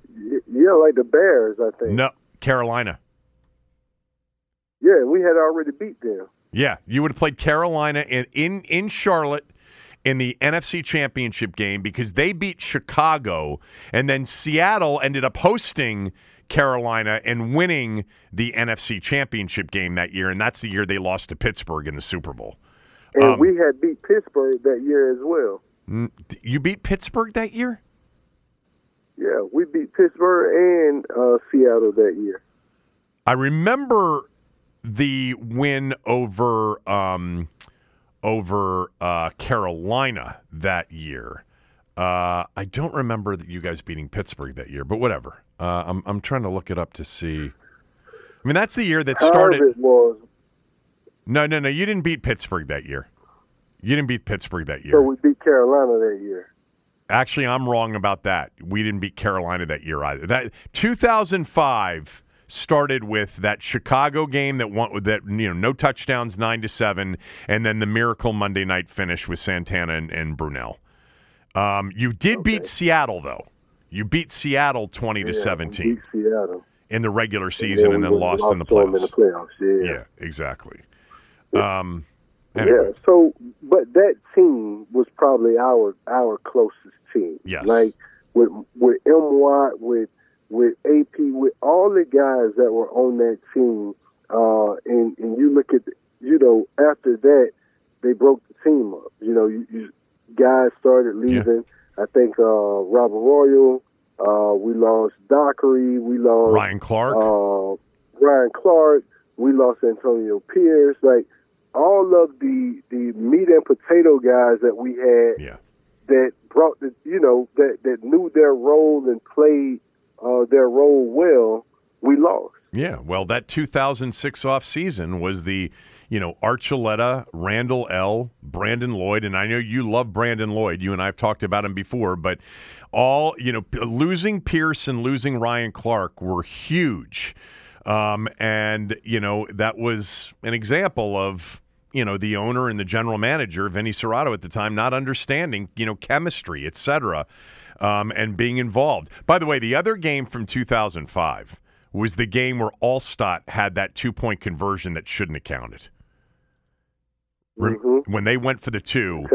Yeah, like the Bears, I think. No, Carolina. Yeah, we had already beat them. Yeah, you would have played Carolina in in, in Charlotte in the NFC Championship game because they beat Chicago, and then Seattle ended up hosting Carolina and winning the NFC Championship game that year, and that's the year they lost to Pittsburgh in the Super Bowl. And um, we had beat Pittsburgh that year as well. You beat Pittsburgh that year? Yeah, we beat Pittsburgh and uh, Seattle that year. I remember the win over um, over uh, Carolina that year. Uh, I don't remember that you guys beating Pittsburgh that year, but whatever. Uh, I'm I'm trying to look it up to see. I mean, that's the year that started. was. No, no, no. You didn't beat Pittsburgh that year. You didn't beat Pittsburgh that year. So we beat Carolina that year. Actually, I'm wrong about that. We didn't beat Carolina that year either. That 2005 started with that Chicago game that won with that you know no touchdowns nine to seven, and then the miracle Monday night finish with Santana and, and Brunell. Um, you did okay. beat Seattle though. You beat Seattle twenty yeah, to seventeen. Seattle in the regular season, and then, and then lost, in the playoffs. In the playoffs, yeah, yeah exactly. Um, anyway. Yeah. So, but that team was probably our our closest team. Yes. Like with with M Watt with with AP, with all the guys that were on that team, uh, and and you look at, you know, after that, they broke the team up. You know, you, you guys started leaving. Yeah. I think uh, Robert Royal. Uh, we lost Dockery. We lost Ryan Clark. Uh, Ryan Clark. We lost Antonio Pierce. Like all of the the meat and potato guys that we had. Yeah. That brought the you know that that knew their role and played uh, their role well, we lost. Yeah, well, that 2006 off season was the, you know, Archuleta, Randle El, Brandon Lloyd, and I know you love Brandon Lloyd. You and I have talked about him before, but all, you know, losing Pierce and losing Ryan Clark were huge. Um, and, you know, that was an example of, you know, the owner and the general manager, Vinny Cerrato at the time, not understanding, you know, chemistry, et cetera um, and being involved. By the way, the other game from 2005 was the game where Alstott had that two point conversion that shouldn't have counted. Mm-hmm. When they went for the two,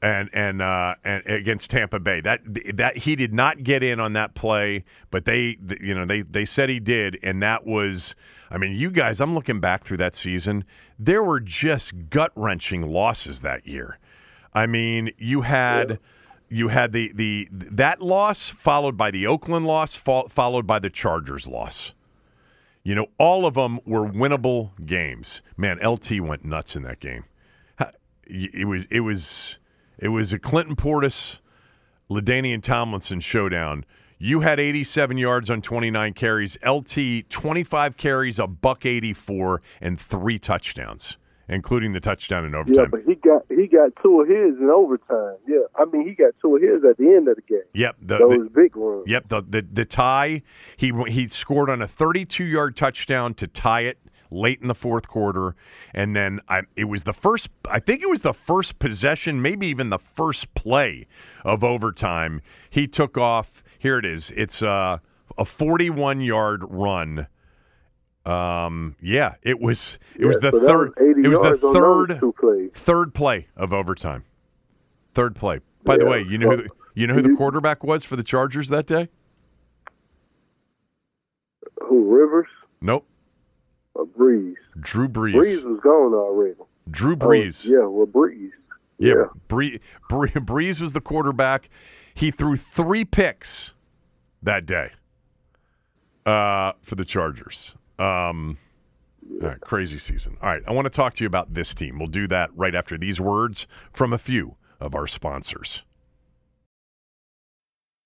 and and uh, and against Tampa Bay, that that he did not get in on that play, but they you know they they said he did, and that was. I mean, you guys, I'm looking back through that season. There were just gut wrenching losses that year. I mean, you had. Yeah you had the the that loss followed by the Oakland loss, fo- followed by the Chargers loss. You know, all of them were winnable games. Man, LT went nuts in that game. It was it was it was a Clinton Portis, LaDainian Tomlinson showdown. You had 87 yards on 29 carries. LT 25 carries, a buck 84, and three touchdowns including the touchdown in overtime. Yeah, but he got he got two of his in overtime. Yeah, I mean he got two of his at the end of the game. Yep, the, those the, big ones. Yep, the, the the tie. He he scored on a 32 yard touchdown to tie it late in the fourth quarter, and then I, it was the first. I think it was the first possession, maybe even the first play of overtime. He took off. Here it is. It's a a 41 yard run um, yeah, it was it yeah, was the so third it was the third third play of overtime. Third play. By yeah. the way, you know well, who the, you know who the quarterback was for the Chargers that day? Who Rivers? Nope. A Brees. Drew Brees. Brees was gone already. Drew Brees. Oh, yeah, well Brees. Yeah, yeah. Bree, Bree, [laughs] Brees was the quarterback. He threw three picks that day uh, for the Chargers. Um, crazy season. All right, I want to talk to you about this team. We'll do that right after these words from a few of our sponsors.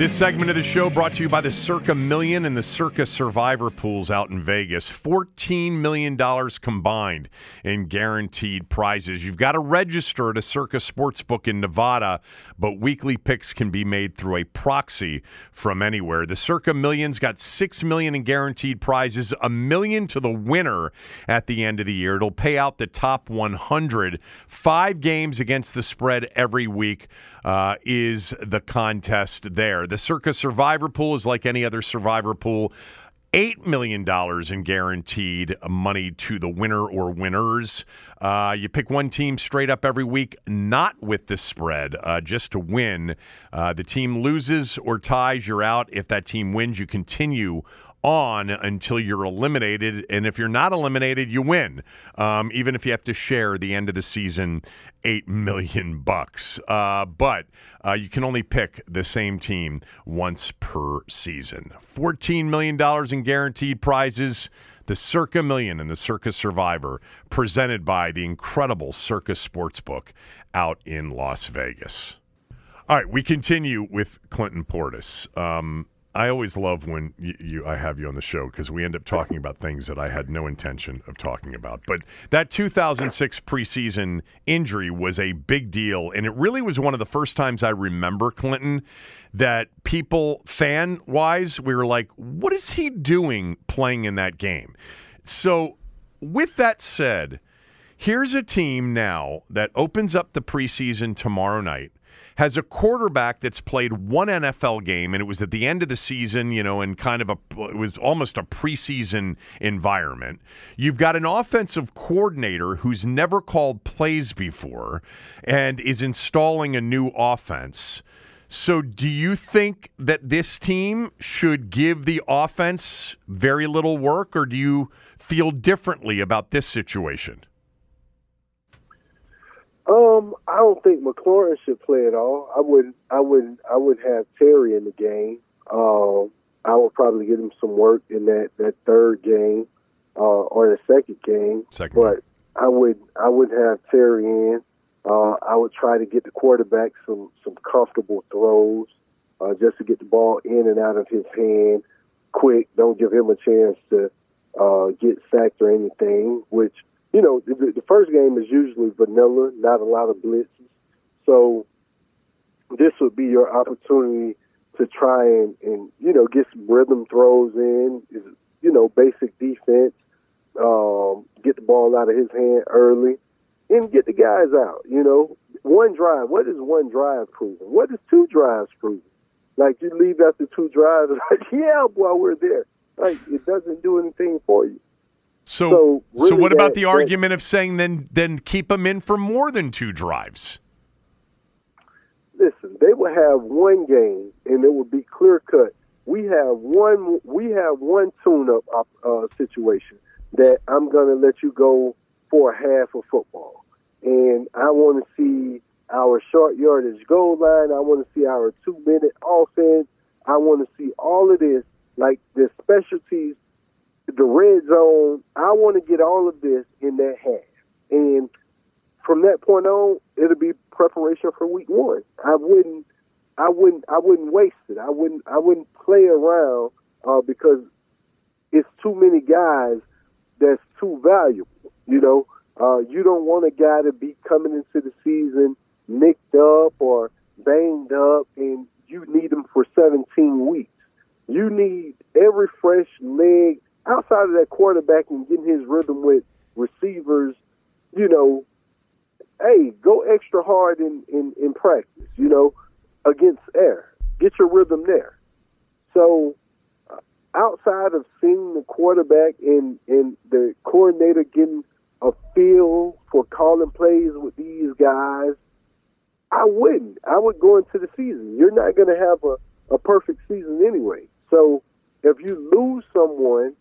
This segment of the show brought to you by the Circa Million and the Circa Survivor pools out in Vegas. $14 million combined in guaranteed prizes. You've got to register at a Circa Sportsbook in Nevada, but weekly picks can be made through a proxy from anywhere. The Circa Million's got 6 million in guaranteed prizes, a million to the winner at the end of the year. It'll pay out the top 100. Five games against the spread every week uh, is the contest there. The Circa Survivor Pool is like any other Survivor Pool. $8 million in guaranteed money to the winner or winners. Uh, you pick one team straight up every week, not with the spread, uh, just to win. Uh, the team loses or ties, you're out. If that team wins, you continue on until you're eliminated. And if you're not eliminated, you win, um, even if you have to share the end of the season eight million bucks. Uh, but uh, you can only pick the same team once per season. Fourteen million dollars in guaranteed prizes. The Circa Million and the Circa Survivor, presented by the incredible Circa Sportsbook out in Las Vegas. All right, we continue with Clinton Portis. Um, I always love when you, you, I have you on the show because we end up talking about things that I had no intention of talking about. But that 2006 preseason injury was a big deal, and it really was one of the first times I remember Clinton that people fan wise we were like, "What is he doing playing in that game?" So, with that said, here's a team now that opens up the preseason tomorrow night has a quarterback that's played one NFL game, and it was at the end of the season, you know, in kind of a, it was almost a preseason environment. You've got an offensive coordinator who's never called plays before and is installing a new offense. So, do you think that this team should give the offense very little work, or do you feel differently about this situation? Um, I don't think McLaurin should play at all. I would, I would, I would have Terry in the game. Um, I would probably get him some work in that that third game uh, or the second game. Second. But I would, I would have Terry in. Uh, I would try to get the quarterback some some comfortable throws, uh, just to get the ball in and out of his hand quick. Don't give him a chance to uh, get sacked or anything, which you know, the, the first game is usually vanilla, not a lot of blitzes. So this would be your opportunity to try and, and you know get some rhythm throws in, you know basic defense, um, get the ball out of his hand early, and get the guys out. You know, one drive. What is one drive proving? What is two drives proving? Like you leave after two drives, [laughs] like yeah, boy, we're there. Like it doesn't do anything for you. So, So, so, really what about the that- argument of saying then then keep them in for more than two drives? listen, they will have one game and it will be clear cut. We have one we have one tune up uh, situation that I'm gonna let you go for a half of football. And I wanna see our short yardage goal line, I wanna see our two minute offense, I wanna see all of this, like the specialties, the red zone, I wanna get all of this in that half. And from that point on, it'll be preparation for week one. I wouldn't, I wouldn't, I wouldn't waste it. I wouldn't, I wouldn't play around uh, because it's too many guys that's too valuable. You know, uh, you don't want a guy to be coming into the season nicked up or banged up, and you need him for 17 weeks. You need every fresh leg outside of that quarterback and getting his rhythm with receivers. You know, hey, go extra hard in, in, in practice, you know, against air. Get your rhythm there. So, uh, outside of seeing the quarterback and, and the coordinator getting a feel for calling plays with these guys, I wouldn't. I would go into the season. You're not going to have a, a perfect season anyway. So, if you lose someone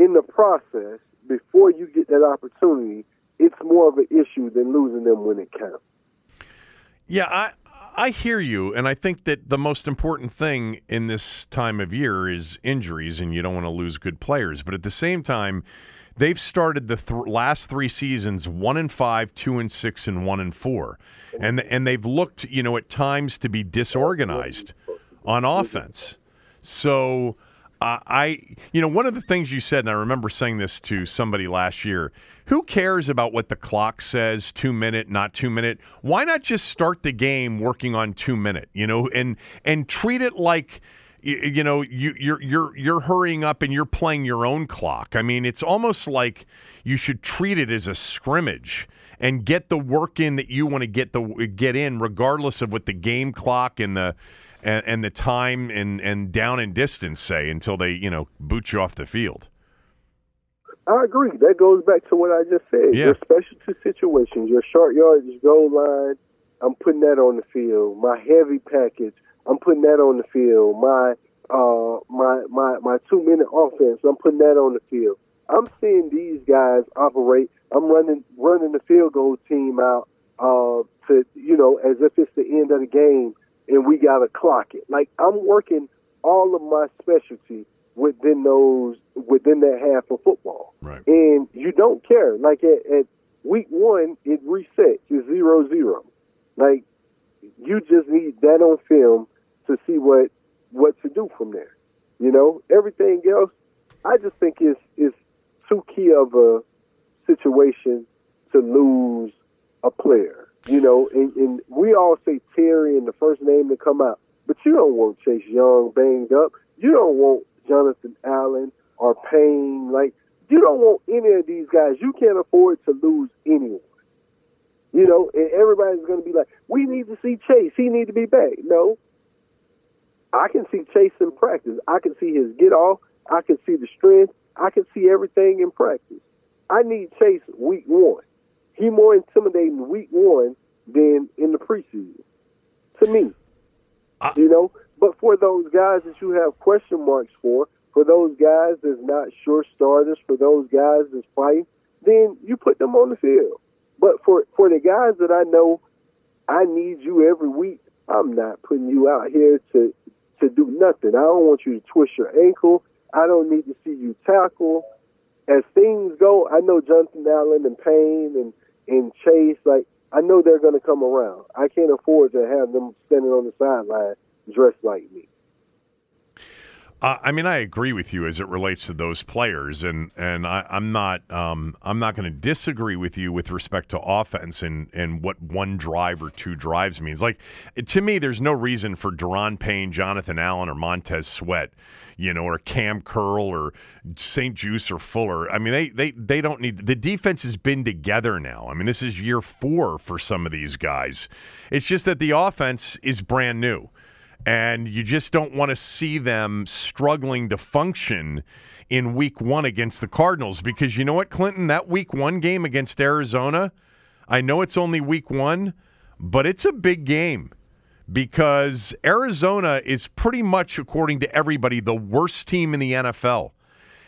in the process before you get that opportunity, it's more of an issue than losing them when it counts. Yeah, I I hear you, and I think that the most important thing in this time of year is injuries, and you don't want to lose good players. But at the same time, they've started the th- last three seasons one and five, two and six, and one and four, and and they've looked, you know, at times to be disorganized on offense. So. Uh, I, you know, one of the things you said, and I remember saying this to somebody last year. Who cares about what the clock says? Two minute, not two minute. Why not just start the game working on two minute? You know, and and treat it like, you, you know, you, you're you're you're hurrying up and you're playing your own clock. I mean, it's almost like you should treat it as a scrimmage and get the work in that you want to get the get in, regardless of what the game clock and the and, and the time and, and down and distance say until they you know boot you off the field. I agree. That goes back to what I just said. Yeah. Your specialty situations, your short yardage goal line, I'm putting that on the field. My heavy package, I'm putting that on the field. My uh my my my two minute offense, I'm putting that on the field. I'm seeing these guys operate. I'm running running the field goal team out uh to you know as if it's the end of the game and we gotta clock it. Like I'm working all of my specialty within those within that half of football. Right. And you don't care. Like at, at week one, it resets. It's zero zero. Like you just need that on film to see what what to do from there. You know, everything else, I just think is is too key of a situation to lose a player. You know, and, and we all say Terry in the first name to come out, but you don't want Chase Young banged up. You don't want Jonathan Allen or Payne. Like you don't want any of these guys. You can't afford to lose anyone. You know, and everybody's going to be like, "We need to see Chase. He need to be back." No, I can see Chase in practice. I can see his get off. I can see the strength. I can see everything in practice. I need Chase week one. He more intimidating week one than in the preseason. To me, I- you know. But for those guys that you have question marks for, for those guys that's not sure starters, for those guys that's fighting, then you put them on the field. But for for the guys that I know, I need you every week. I'm not putting you out here to to do nothing. I don't want you to twist your ankle. I don't need to see you tackle. As things go, I know Jonathan Allen and Payne and and Chase. Like I know they're going to come around. I can't afford to have them standing on the sideline dressed like me. Uh, I mean, I agree with you as it relates to those players, and and I, am not um, I'm not going to disagree with you with respect to offense and and what one drive or two drives means. Like to me, there's no reason for Daron Payne, Jonathan Allen, or Montez Sweat, you know, or Cam Curl or St-Juste or Fuller. I mean, they they they don't need the defense has been together now. I mean, this is year four for some of these guys. It's just that the offense is brand new and you just don't want to see them struggling to function in week one against the Cardinals because you know what, Clinton? That week one game against Arizona, I know it's only week one, but it's a big game because Arizona is pretty much, according to everybody, the worst team in the NFL.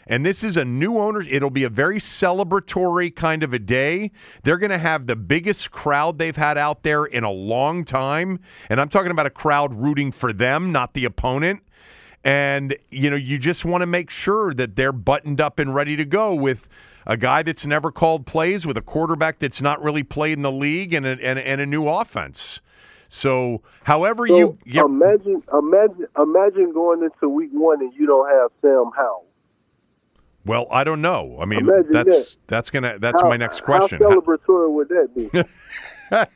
And this is a new owner. It'll be a very celebratory kind of a day. They're going to have the biggest crowd they've had out there in a long time. And I'm talking about a crowd rooting for them, not the opponent. And, you know, you just want to make sure that they're buttoned up and ready to go with a guy that's never called plays, with a quarterback that's not really played in the league, and a, and, and a new offense. So, however so you imagine, imagine, imagine going into week one and you don't have Sam Howell. Well, I don't know. I mean, Imagine that's that. that's gonna that's how, my next question. How celebratory would that be? [laughs] well,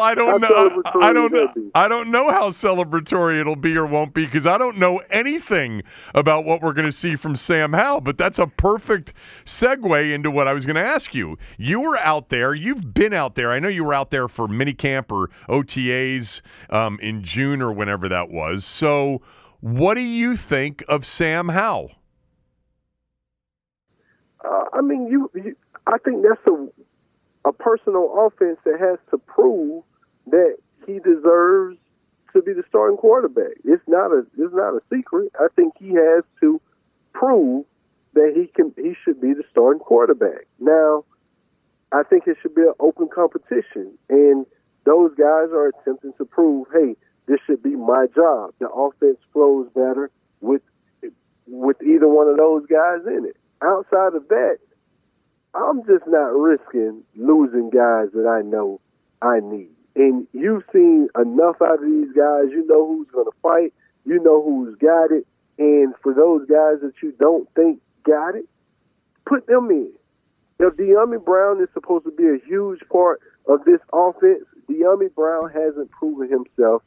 I don't know. I don't know. I don't know how celebratory it'll be or won't be because I don't know anything about what we're going to see from Sam Howell. But that's a perfect segue into what I was going to ask you. You were out there. You've been out there. I know you were out there for minicamp or OTAs um, in June or whenever that was. So what do you think of Sam Howell? Uh, I mean, you, you, I think that's a a personal offense that has to prove that he deserves to be the starting quarterback. It's not a it's not a secret. I think he has to prove that he can he should be the starting quarterback. Now, I think it should be an open competition, and those guys are attempting to prove, hey, this should be my job. The offense flows better with with either one of those guys in it. Outside of that, I'm just not risking losing guys that I know I need. And you've seen enough out of these guys. You know who's going to fight. You know who's got it. And for those guys that you don't think got it, put them in. If Dyami Brown is supposed to be a huge part of this offense, Dyami Brown hasn't proven himself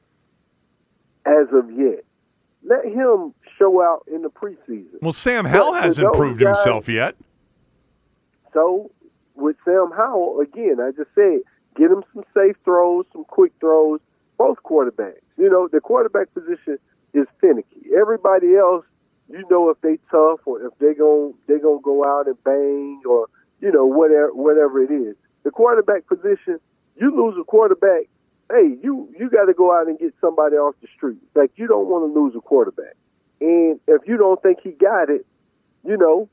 as of yet. Let him show out in the preseason. Well, Sam Howell hasn't proved guys, himself yet. So, with Sam Howell, again, I just said, get him some safe throws, some quick throws, both quarterbacks. You know, the quarterback position is finicky. Everybody else, you know, if they tough or if they going they gonna go out and bang or you know whatever whatever it is. The quarterback position, you lose a quarterback, hey, you you got to go out and get somebody off the street. Like you don't want to lose a quarterback, and if you don't think he got it, you know,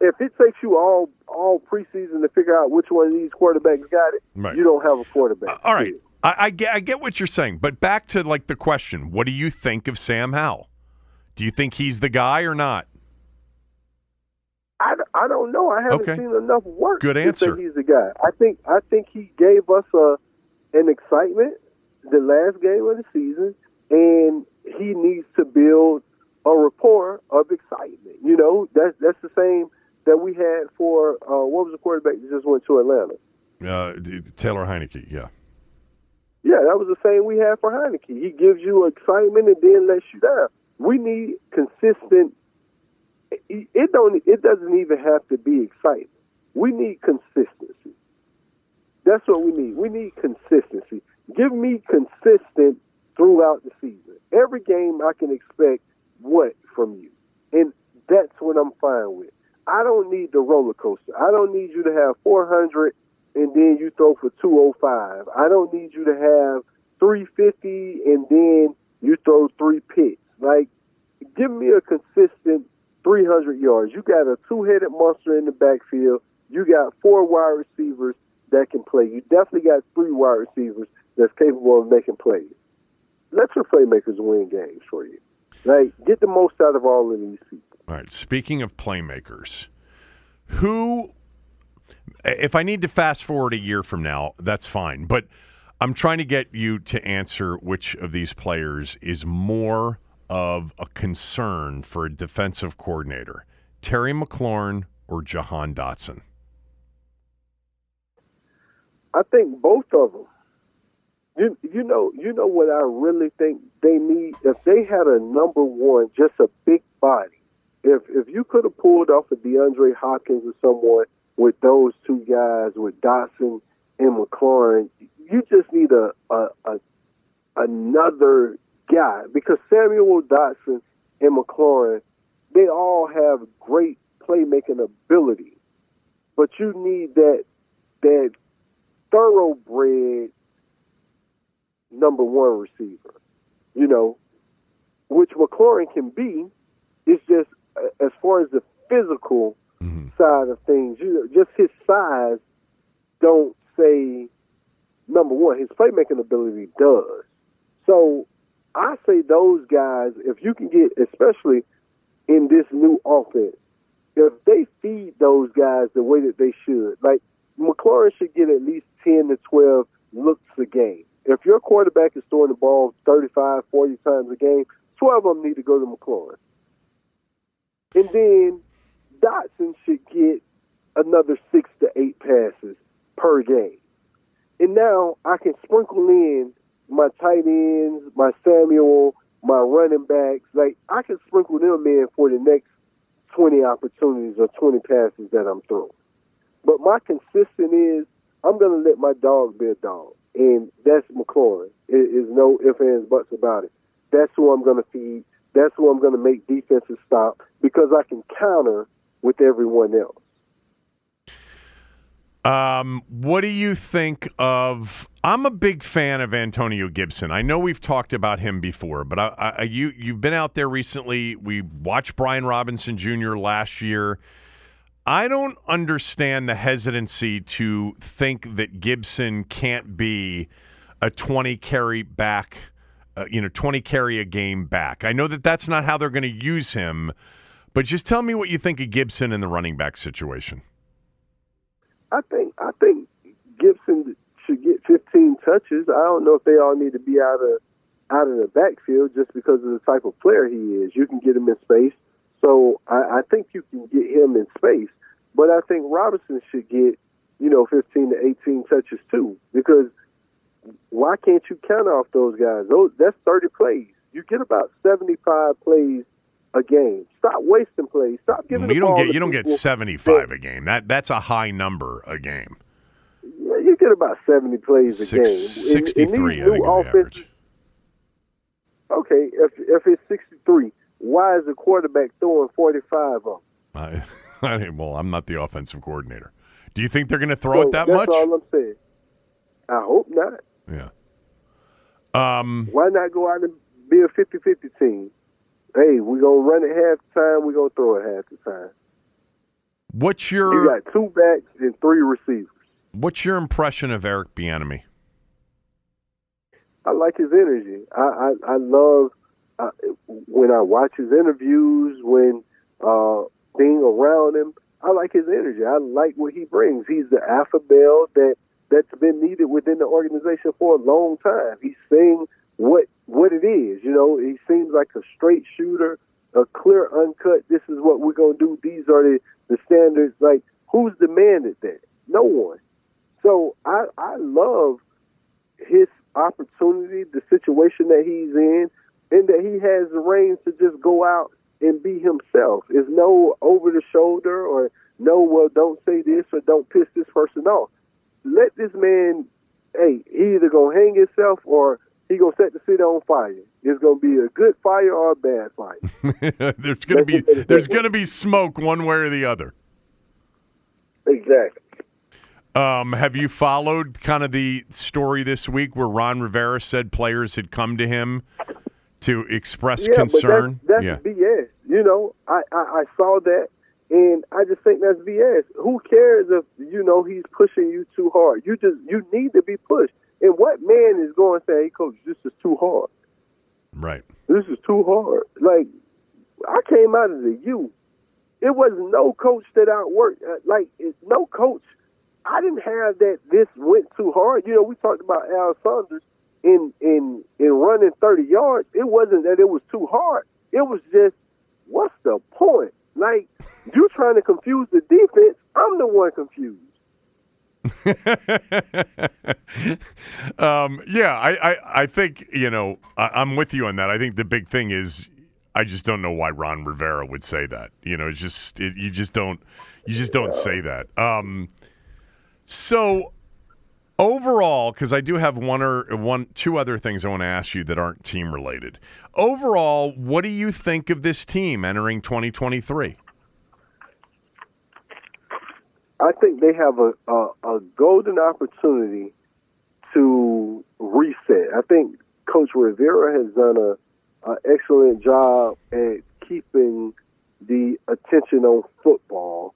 if it takes you all all preseason to figure out which one of these quarterbacks got it, right. you don't have a quarterback. Uh, all right, I, I, get I get what you're saying, but back to like the question: What do you think of Sam Howell? Do you think he's the guy or not? I, I don't know. I haven't okay. seen enough work. Good answer. he's the guy. I think I think he gave us a an excitement the last game of the season, and he needs to build a rapport of excitement. You know, that's that's the same that we had for uh, what was the quarterback that just went to Atlanta? Uh, Taylor Heinicke, yeah. Yeah, that was the same we had for Heinicke. He gives you excitement and then lets you down. We need consistent. It don't. It doesn't even have to be excitement. We need consistency. That's what we need. We need consistency. Give me consistent throughout the season. Every game I can expect what from you. And that's what I'm fine with. I don't need the roller coaster. I don't need you to have 400 and then you throw for 205. I don't need you to have 350 and then you throw three picks. Like, give me a consistent 300 yards. You got a two headed monster in the backfield. You got four wide receivers that can play. You definitely got three wide receivers that's capable of making plays. Let your playmakers win games for you. Like, get the most out of all of these people. All right. Speaking of playmakers, who, if I need to fast forward a year from now, that's fine. But I'm trying to get you to answer which of these players is more of a concern for a defensive coordinator, Terry McLaurin or Jahan Dotson. I think both of them. You you know you know what I really think they need if they had a number one, just a big body. If if you could have pulled off a DeAndre Hopkins or someone with those two guys with Dotson and McLaurin, you just need a, a, a another guy because Samuel Dotson and McLaurin, they all have great playmaking ability, but you need that that thoroughbred number one receiver, you know, which McLaurin can be. It's just as far as the physical mm-hmm. side of things, you know, just his size don't say number one. His playmaking ability does. So I say those guys, if you can get, especially in this new offense, if they feed those guys the way that they should, like McLaurin should get at least 10 to 12 looks a game. If your quarterback is throwing the ball 35, 40 times a game, 12 of them need to go to McLaurin. And then Dotson should get another six to eight passes per game. And now I can sprinkle in my tight ends, my Samuel, my running backs. Like I can sprinkle them in for the next 20 opportunities or 20 passes that I'm throwing. But my consistent is I'm going to let my dog be a dog, and that's McLaurin. It is no ifs ands buts about it. That's who I'm going to feed. That's who I'm going to make defenses stop because I can counter with everyone else. Um, what do you think of? I'm a big fan of Antonio Gibson. I know we've talked about him before, but I, I, you you've been out there recently. We watched Brian Robinson Jr. last year. I don't understand the hesitancy to think that Gibson can't be a 20 carry back, uh, you know, 20 carry a game back. I know that that's not how they're going to use him, but just tell me what you think of Gibson in the running back situation. I think I think Gibson should get 15 touches. I don't know if they all need to be out of out of the backfield just because of the type of player he is. You can get him in space. So I, I think you can get him in space. But I think Robinson should get, you know, 15 to 18 touches too. Because why can't you count off those guys? Those that's 30 plays. You get about 75 plays a game. Stop wasting plays. Stop giving. you don't get you don't get 75 a game. That that's a high number a game. Yeah, you get about 70 plays a Six, game. 63 in, in I think is average. Okay, if if it's 63, why is the quarterback throwing 45 of them? I, [laughs] I mean, well, I'm not the offensive coordinator. Do you think they're going to throw so it that that's much? That's all I'm saying. I hope not. Yeah. Um, Why not go out and be a 50-50 team? Hey, we're going to run it half the time. We're going to throw it half the time. What's your... You got two backs and three receivers. What's your impression of Eric Bieniemy? I like his energy. I I, I love uh, when I watch his interviews, when uh, being around him. I like his energy. I like what he brings. He's the alpha male that that's been needed within the organization for a long time. He's saying what what it is. You know, he seems like a straight shooter, a clear, uncut. This is what we're gonna do. These are the the standards. Like who's demanded that? No one. So I I love his opportunity, the situation that he's in, and that he has the reins to just go out and be himself. There's no over the shoulder or no, well, don't say this or don't piss this person off. Let this man, hey, he either gonna hang himself or he gonna set the city on fire. It's gonna be a good fire or a bad fire. [laughs] there's gonna be there's gonna be smoke one way or the other. Exactly. Um, have you followed kind of the story this week where Ron Rivera said players had come to him to express yeah, concern? But that's, that's yeah. BS. You know, I, I, I saw that, and I just think that's BS. Who cares if you know he's pushing you too hard? You just you need to be pushed. And what man is going to say, "Hey, coach, this is too hard"? Right. This is too hard. Like I came out of the U. It was no coach that outworked. Uh, like it, no coach I didn't have that. This went too hard. You know, we talked about Al Saunders in in in running 30 yards. It wasn't that it was too hard. It was just, what's the point? Like you trying to confuse the defense. I'm the one confused. [laughs] um, yeah, I, I, I, think you know I, am with you on that. I think the big thing is I just don't know why Ron Rivera would say that. You know, it's just it, you just don't you just don't say that. Um, so overall, because I do have one or one two other things I want to ask you that aren't team related. Overall, what do you think of this team entering 2023? I think they have a, a, a golden opportunity to reset. I think Coach Rivera has done a, a excellent job at keeping the attention on football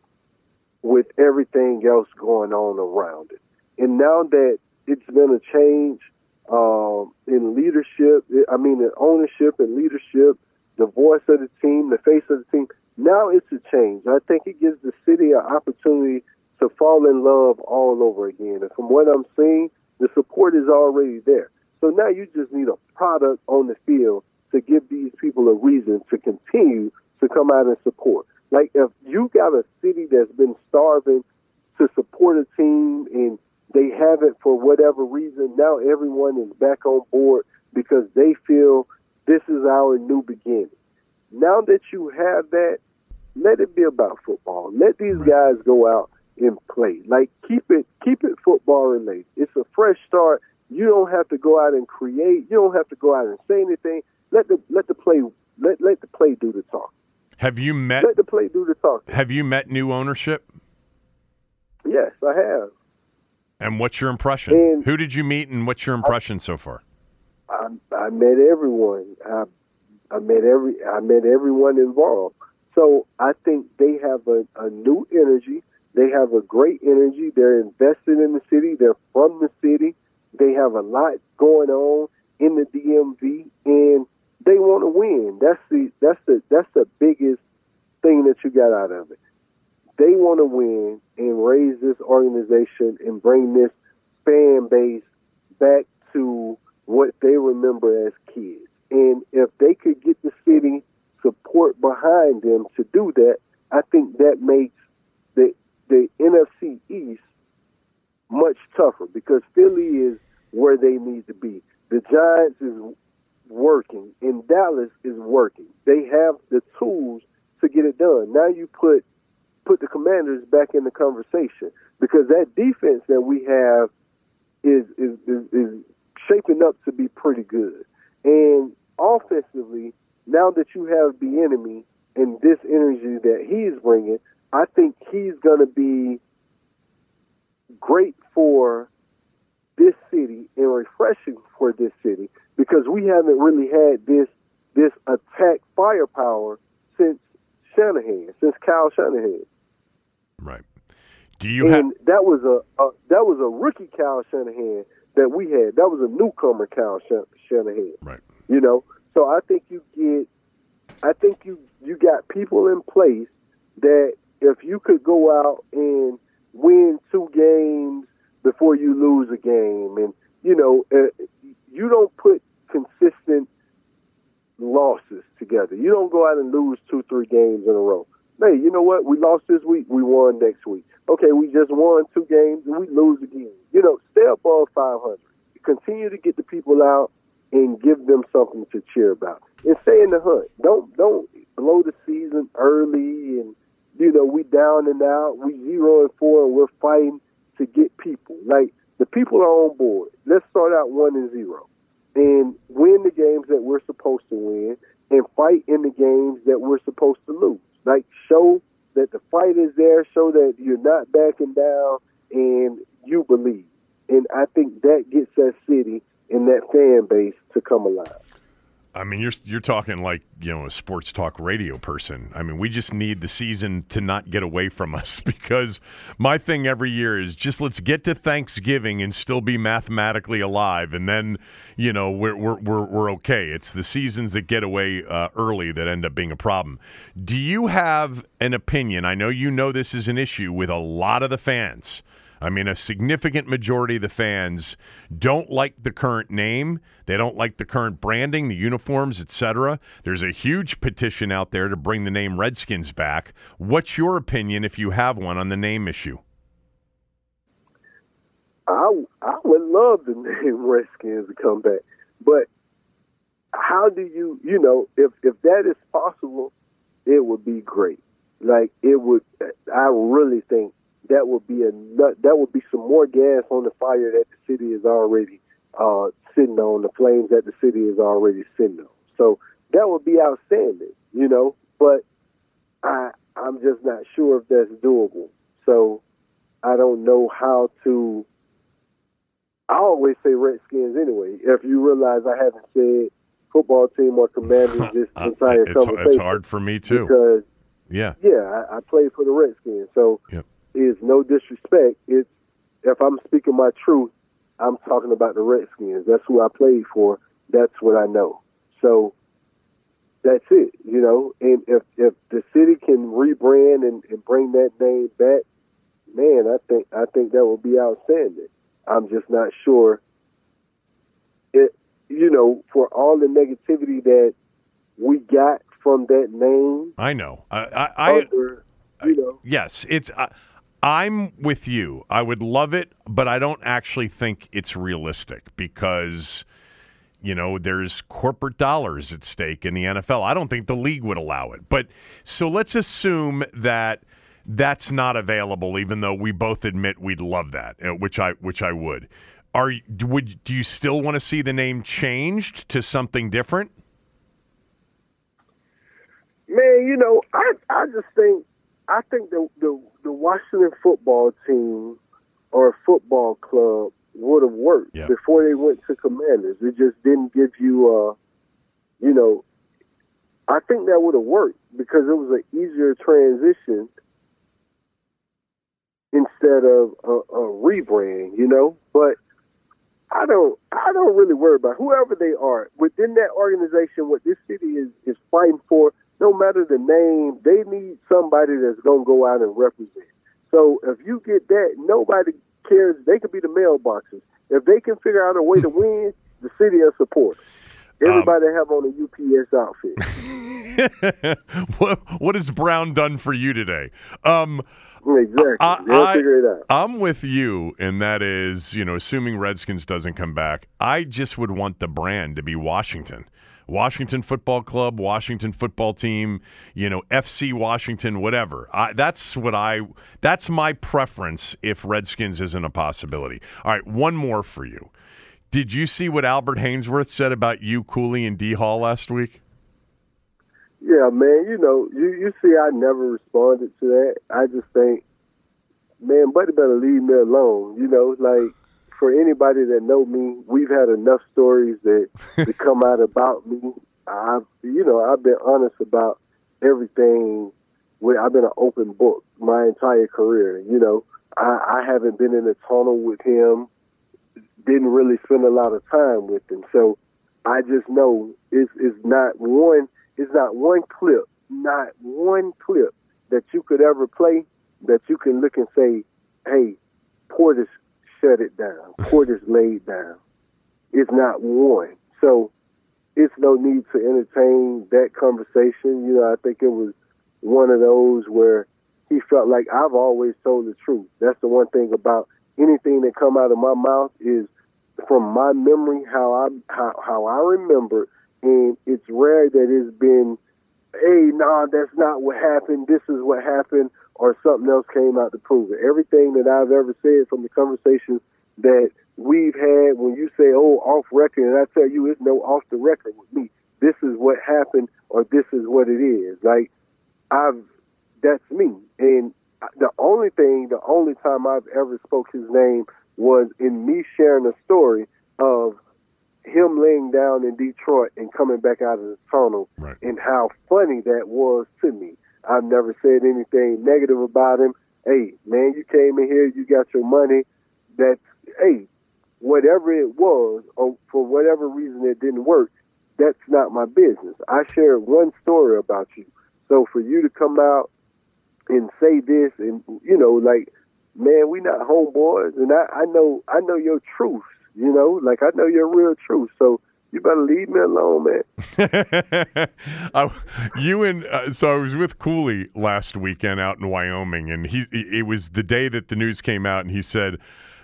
with everything else going on around it. And now that it's been a change um, in leadership, I mean, in ownership and leadership, the voice of the team, the face of the team, now it's a change. I think it gives the city an opportunity to fall in love all over again. And from what I'm seeing, the support is already there. So now you just need a product on the field to give these people a reason to continue to come out and support. Like if you got a city that's been starving to support a team and they haven't for whatever reason, now everyone is back on board because they feel this is our new beginning. Now that you have that, let it be about football. Let these guys go out and play. Like keep it keep it football related. It's a fresh start. You don't have to go out and create. You don't have to go out and say anything. Let the let the play let let the play do the talk. Have you met? Let the play do the talk. Have you met new ownership? Yes, I have. And what's your impression? And Who did you meet, and what's your impression I, so far? I, I met everyone. I, I met every. I met everyone involved. So I think they have a, a new energy. They have a great energy. They're invested in the city. They're from the city. They have a lot going on in the DMV, and they want to win. That's the that's the that's the biggest thing that you got out of it. They want to win and raise this organization and bring this fan base back to what they remember as kids. And if they could get the city support behind them to do that, I think that makes the the NFC East much tougher because Philly is where they need to be. The Giants is working and Dallas is working. They have the tools to get it done. Now you put put the Commanders back in the conversation because that defense that we have is is, is, is shaping up to be pretty good. And offensively, now that you have Bieniemy and this energy that he's bringing, I think he's going to be great for this city and refreshing for this city because we haven't really had this this attack firepower since Shanahan, since Kyle Shanahan. Right. Do you and have that was a, a, that was a rookie Kyle Shanahan that we had. That was a newcomer Kyle Shanahan. Right. You know, so I think you get, I think you you got people in place that if you could go out and win two games before you lose a game, and you know, uh, you don't put consistent losses together. You don't go out and lose two, three games in a row. Hey, you know what? We lost this week, we won next week. Okay, we just won two games and we lose again. You know, stay above 500. Continue to get the people out and give them something to cheer about, and stay in the hunt. Don't don't blow the season early and you know, we down and out, we zero and four, and we're fighting to get people. Like the people are on board. Let's start out one and zero, and win the games that we're supposed to win, and fight in the games that we're supposed to lose. Like show that the fight is there, show that you're not backing down, and you believe. And I think that gets that city and that fan base to come alive. I mean, you're you're talking like you know a sports talk radio person. I mean, we just need the season to not get away from [laughs] us because my thing every year is just let's get to Thanksgiving and still be mathematically alive, and then you know we're we're we're, we're okay. It's the seasons that get away uh, early that end up being a problem. Do you have an opinion? I know you know this is an issue with a lot of the fans I mean, a significant majority of the fans don't like the current name. They don't like the current branding, the uniforms, etc. There's a huge petition out there to bring the name Redskins back. What's your opinion, if you have one, on the name issue? I I would love the [laughs] name Redskins to come back, but how do you you know if if that is possible, it would be great. Like it would, I really think that would be a that would be some more gas on the fire that the city is already uh, sitting on, the flames that the city is already sitting on. So that would be outstanding, you know. But I I'm just not sure if that's doable. So I don't know how to. I always say Redskins anyway. If you realize I haven't said football team or Commanders [laughs] this entire it's, conversation, it's hard for me too. Because yeah, yeah, I, I played for the Redskins, so Yep. It's no disrespect. It's if I'm speaking my truth, I'm talking about the Redskins. That's who I played for. That's what I know. So that's it, you know. And if if the city can rebrand and, and bring that name back, man, I think I think that would be outstanding. I'm just not sure. It, you know, for all the negativity that we got from that name, I know. I, I, I under, you know, yes, it's. Uh, I'm with you. I would love it, but I don't actually think it's realistic because you know there's corporate dollars at stake in the NFL. I don't think the league would allow it. But so let's assume that that's not available, even though we both admit we'd love that, uh, which I which I would. Are would do you still want to see the name changed to something different? man, you know, I I just think I think the the, the Washington football team or football club would have worked Yeah. before they went to Commanders. It just didn't give you, uh, you know, I think that would have worked because it was an easier transition instead of a, a rebrand, you know. But I don't, I don't really worry about whoever they are within that organization. What this city is is fighting for, no matter the name, they need somebody that's gonna go out and represent. So if you get that, nobody cares. They could be the mailboxes. If they can figure out a way to [laughs] win, the city will support. Everybody have on a UPS outfit. [laughs] what what has Brown done for you today? Um, exactly. I- They'll I- figure it out. I'm with you, and that is, you know, assuming Redskins doesn't come back, I just would want the brand to be Washington. Washington Football Club, Washington Football Team, you know, FC Washington, whatever. I, that's what I. That's my preference. If Redskins isn't a possibility. All right, one more for you. Did you see what Albert Haynesworth said about you, Cooley, and D Hall last week? Yeah, man. You know, you you see, I never responded to that. I just think, man, buddy, better leave me alone. You know, like for anybody that know me, we've had enough stories that [laughs] to come out about me. I've, you know, I've been honest about everything. I've been an open book my entire career. You know, I, I haven't been in a tunnel with him. Didn't really spend a lot of time with him, so I just know it's it's not one it's not one clip, not one clip that you could ever play that you can look and say, "Hey, Portis shut it down. Mm-hmm. Portis laid down." It's not one. So it's no need to entertain that conversation. You know, I think it was one of those where he felt like I've always told the truth. That's the one thing about anything that come out of my mouth is from my memory how I how, how I remember and it's rare that it's been hey nah that's not what happened this is what happened or something else came out to prove it everything that I've ever said from the conversations that we've had when you say oh off record and I tell you it's no off the record with me this is what happened or this is what it is like I've that's me and the only thing the only time I've ever spoke his name was in me sharing a story of him laying down in Detroit and coming back out of the tunnel Right. and how funny that was to me. I've never said anything negative about him. Hey, man, you came in here, you got your money. That's, hey, whatever it was, or for whatever reason it didn't work, that's not my business. I shared one story about you. So for you to come out and say this and, you know, like, man, we not homeboys, and I, I know I know your truth. You know, like I know your real truth. So you better leave me alone, man. [laughs] You and uh, so I was with Cooley last weekend out in Wyoming, and he it was the day that the news came out, and he said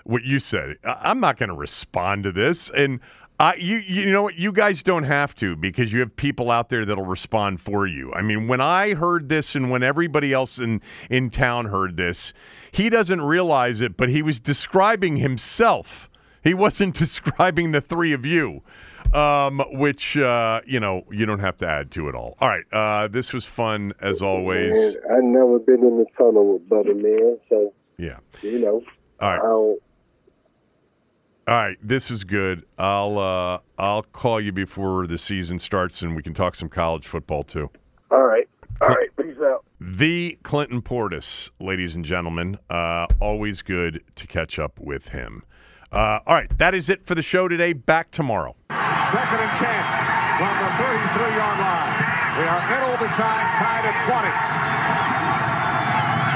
what you said. I'm not going to respond to this, and I, you, you know what? You guys don't have to because you have people out there that'll respond for you. I mean, when I heard this and when everybody else in, in town heard this, he doesn't realize it, but he was describing himself. He wasn't [laughs] describing the three of you um, which uh, you know you don't have to add to it all. All right, uh, this was fun as always. Man, I've never been in the tunnel with Buddy Man, so yeah, you know. All right. I'll, all right, this is good. I'll uh, I'll call you before the season starts, and we can talk some college football too. All right, all right. Peace out. The Clinton Portis, ladies and gentlemen. Uh, always good to catch up with him. Uh, all right, that is it for the show today. Back tomorrow. Second and 10 from the 33 yard line. We are in overtime, tied at 20.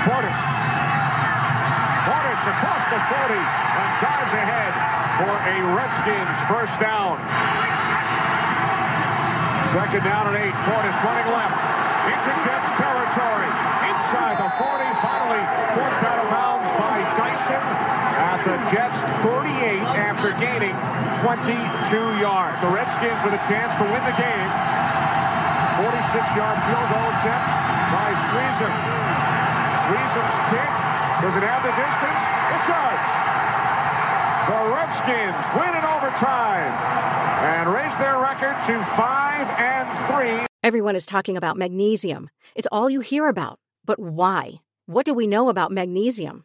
Portis. Portis across the 40 and dives ahead for a Redskins first down. Second down and eight. Portis running left into Jets territory. Inside the 40, finally forced out of bounds by Dyson the Jets 48 after gaining 22 yards. The Redskins with a chance to win the game. 46-yard field goal attempt by Suisham. Suisham's kick. Does it have the distance? It does. The Redskins win in overtime and raise their record to 5 and 3. Everyone is talking about magnesium. It's all you hear about. But why? What do we know about magnesium?